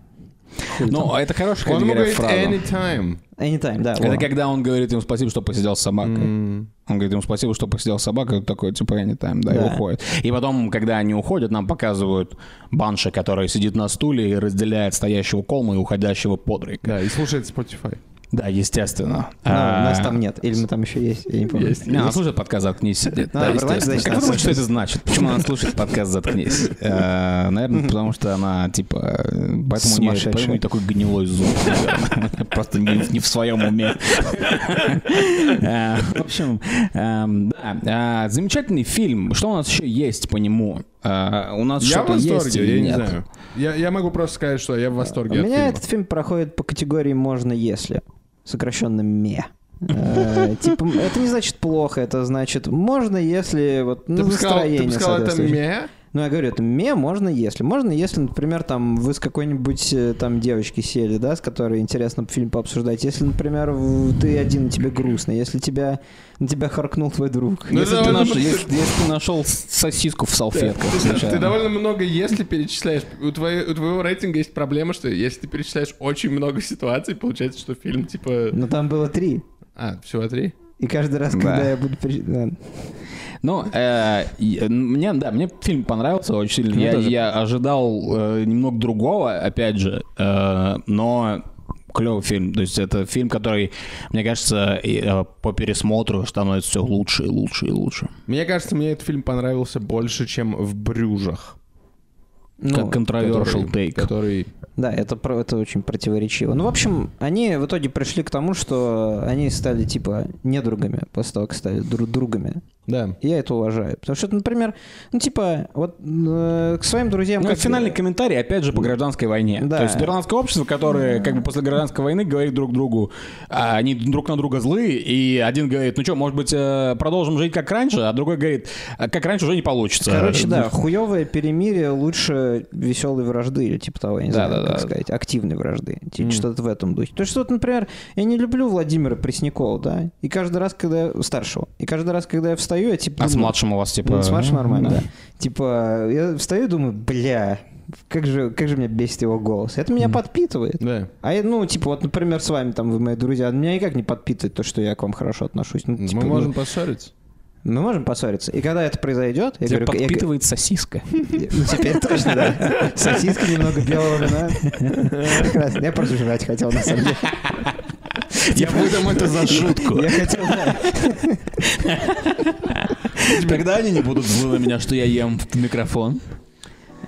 Ну, там. это хорошая, Он говорит фраза. anytime. anytime, да. Это во. когда он говорит ему спасибо, что посидел с собакой. М. Он говорит ему спасибо, что посидел с собакой, вот такой, типа, anytime, да, и Да. уходит. И потом, когда они уходят, нам показывают Банша, который сидит на стуле и разделяет стоящего Колма и уходящего Подрейка. Да, и слушает Spotify. Да, естественно. Ну, А, нас там нет, или мы там еще есть, я не помню. Есть. Не, она слушает подкаст «Заткнись» сидит. А, Да, естественно. Как думаете, что это значит? Почему она слушает подкаст «Заткнись»? Э, Наверное, потому что она, типа, э, поэтому у нее у такой гнилой зуб. Просто не в своем уме. Э, В общем, эм, да. Замечательный фильм. Что у нас еще есть по нему? Э, У нас Я в что-то есть восторге, или я не знаю. Я, я могу просто сказать, что я в У восторге от меня фильма. этот фильм проходит по категории «можно если», сокращенно «ме». Э, Типа, это не значит плохо, это значит можно, если вот ну, Ты бы сказал, настроение бы сказал это ме? Ну, я говорю, это ме можно, если. Можно, если, например, там вы с какой-нибудь э, там девочки сели, да, с которой интересно фильм пообсуждать. Если, например, ты один, и тебе грустно. Если тебя, на тебя харкнул твой друг. Ну, Если это ты наш- если если ты нашел сосиску в салфетках. Ты, ты довольно много если перечисляешь. У, твоей- у твоего рейтинга есть проблема, что если ты перечисляешь очень много ситуаций, получается, что фильм типа... Но там было три. А, всего три? И каждый раз, Да. когда я буду... да. Ну, э, э, мне, да, мне фильм понравился очень сильно. Мне Я, тоже. я ожидал э, немного другого, опять же, э, но клевый фильм. То есть это фильм, который, мне кажется, по пересмотру становится все лучше и лучше и лучше. Мне кажется, мне этот фильм понравился больше, чем в «Брюжах». Ну, как controversial который- take. Который... Да, это, это очень противоречиво. Ну, в общем, они в итоге пришли к тому, что они стали, типа, недругами после того, как стали дру- другами. Да. Я это уважаю. Потому что, например, ну, типа, вот э, к своим друзьям... Ну, как- финальный комментарий, опять же, по гражданской войне. Да. То есть ирландское общество, которое как бы после гражданской войны говорит друг другу, а, они друг на друга злые, и один говорит, ну что, может быть, э, продолжим жить как раньше, а другой говорит, «А как раньше уже не получится. Короче, да, хуевое перемирие лучше веселой вражды, или типа того, я не Да, знаю, да, как да. сказать, активной вражды. Типа Что-то в этом духе. То есть, вот, например, я не люблю Владимира Преснякова, да, и каждый раз, когда... Старшего. И каждый раз, когда я встаю, я типа... А с думаю- младшим у вас типа... Ну, с младшим нормально, да. да. Типа, я встаю и думаю, бля, как же, как же меня бесит его голос. Это меня подпитывает. Да. А я, ну, типа, вот, например, с вами, там, вы мои друзья, меня никак не подпитывает то, что я к вам хорошо отношусь. Ну, типа, Мы ну, можем поссориться. Мы можем поссориться. И когда это произойдет, я Тебя говорю, я- подпитывает сосиска. ну, теперь точно, да. Сосиска, немного белого вина. Прекрасно. Я просто жрать хотел, на самом деле. Я выдам это за шутку. Я хотел, да. Когда они не будут злы на меня, что я ем в микрофон?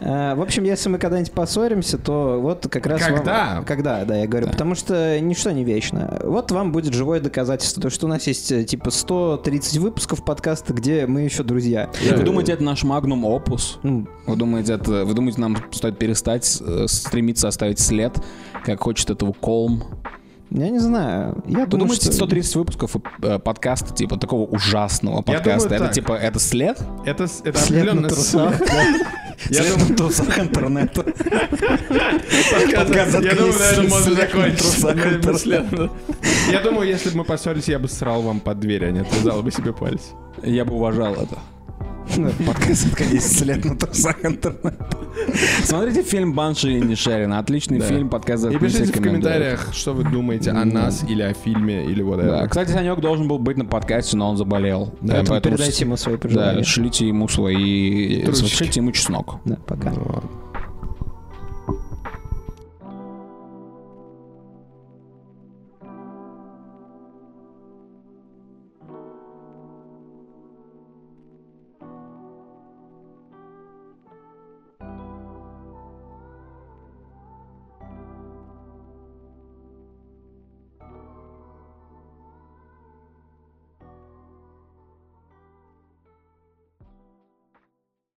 А, В общем, если мы когда-нибудь поссоримся, то вот как раз вам- Когда? Когда, да, я говорю. Потому что ничто не вечно. Вот вам будет живое доказательство. То, что у нас есть э, типа 130 выпусков подкаста, где мы еще друзья. Вы думаете, это наш магнум опус? Ну, Вы думаете, это, вы думаете, нам стоит перестать э, стремиться оставить след, как хочет этого Колм? Я не знаю. Я Вы думаю, думаете, что... 130 выпусков э, подкаста, типа такого ужасного подкаста, думаю, это так. типа это след? Это, это След на трусах. след. Я След думаю, на трусах интернета. подкаст- я думаю, на этом можно закончить. Я думаю, если бы мы поссорились, я бы срал вам под дверь, а не отрезал бы себе палец. Я бы уважал это. Ну, Подкаст это есть след на трусах интернета. Смотрите фильм «Банши и Нишерин». Отличный Да. фильм, подкаст И пишите в комментариях, что вы думаете о нас или о фильме, или вот Да, это. кстати, Санек должен был быть на подкасте, но он заболел. Да, Поэтому поэтому передайте ему свои Да, пожелания. шлите ему свои... Трусики. Шлите ему чеснок. Да, пока. Вот.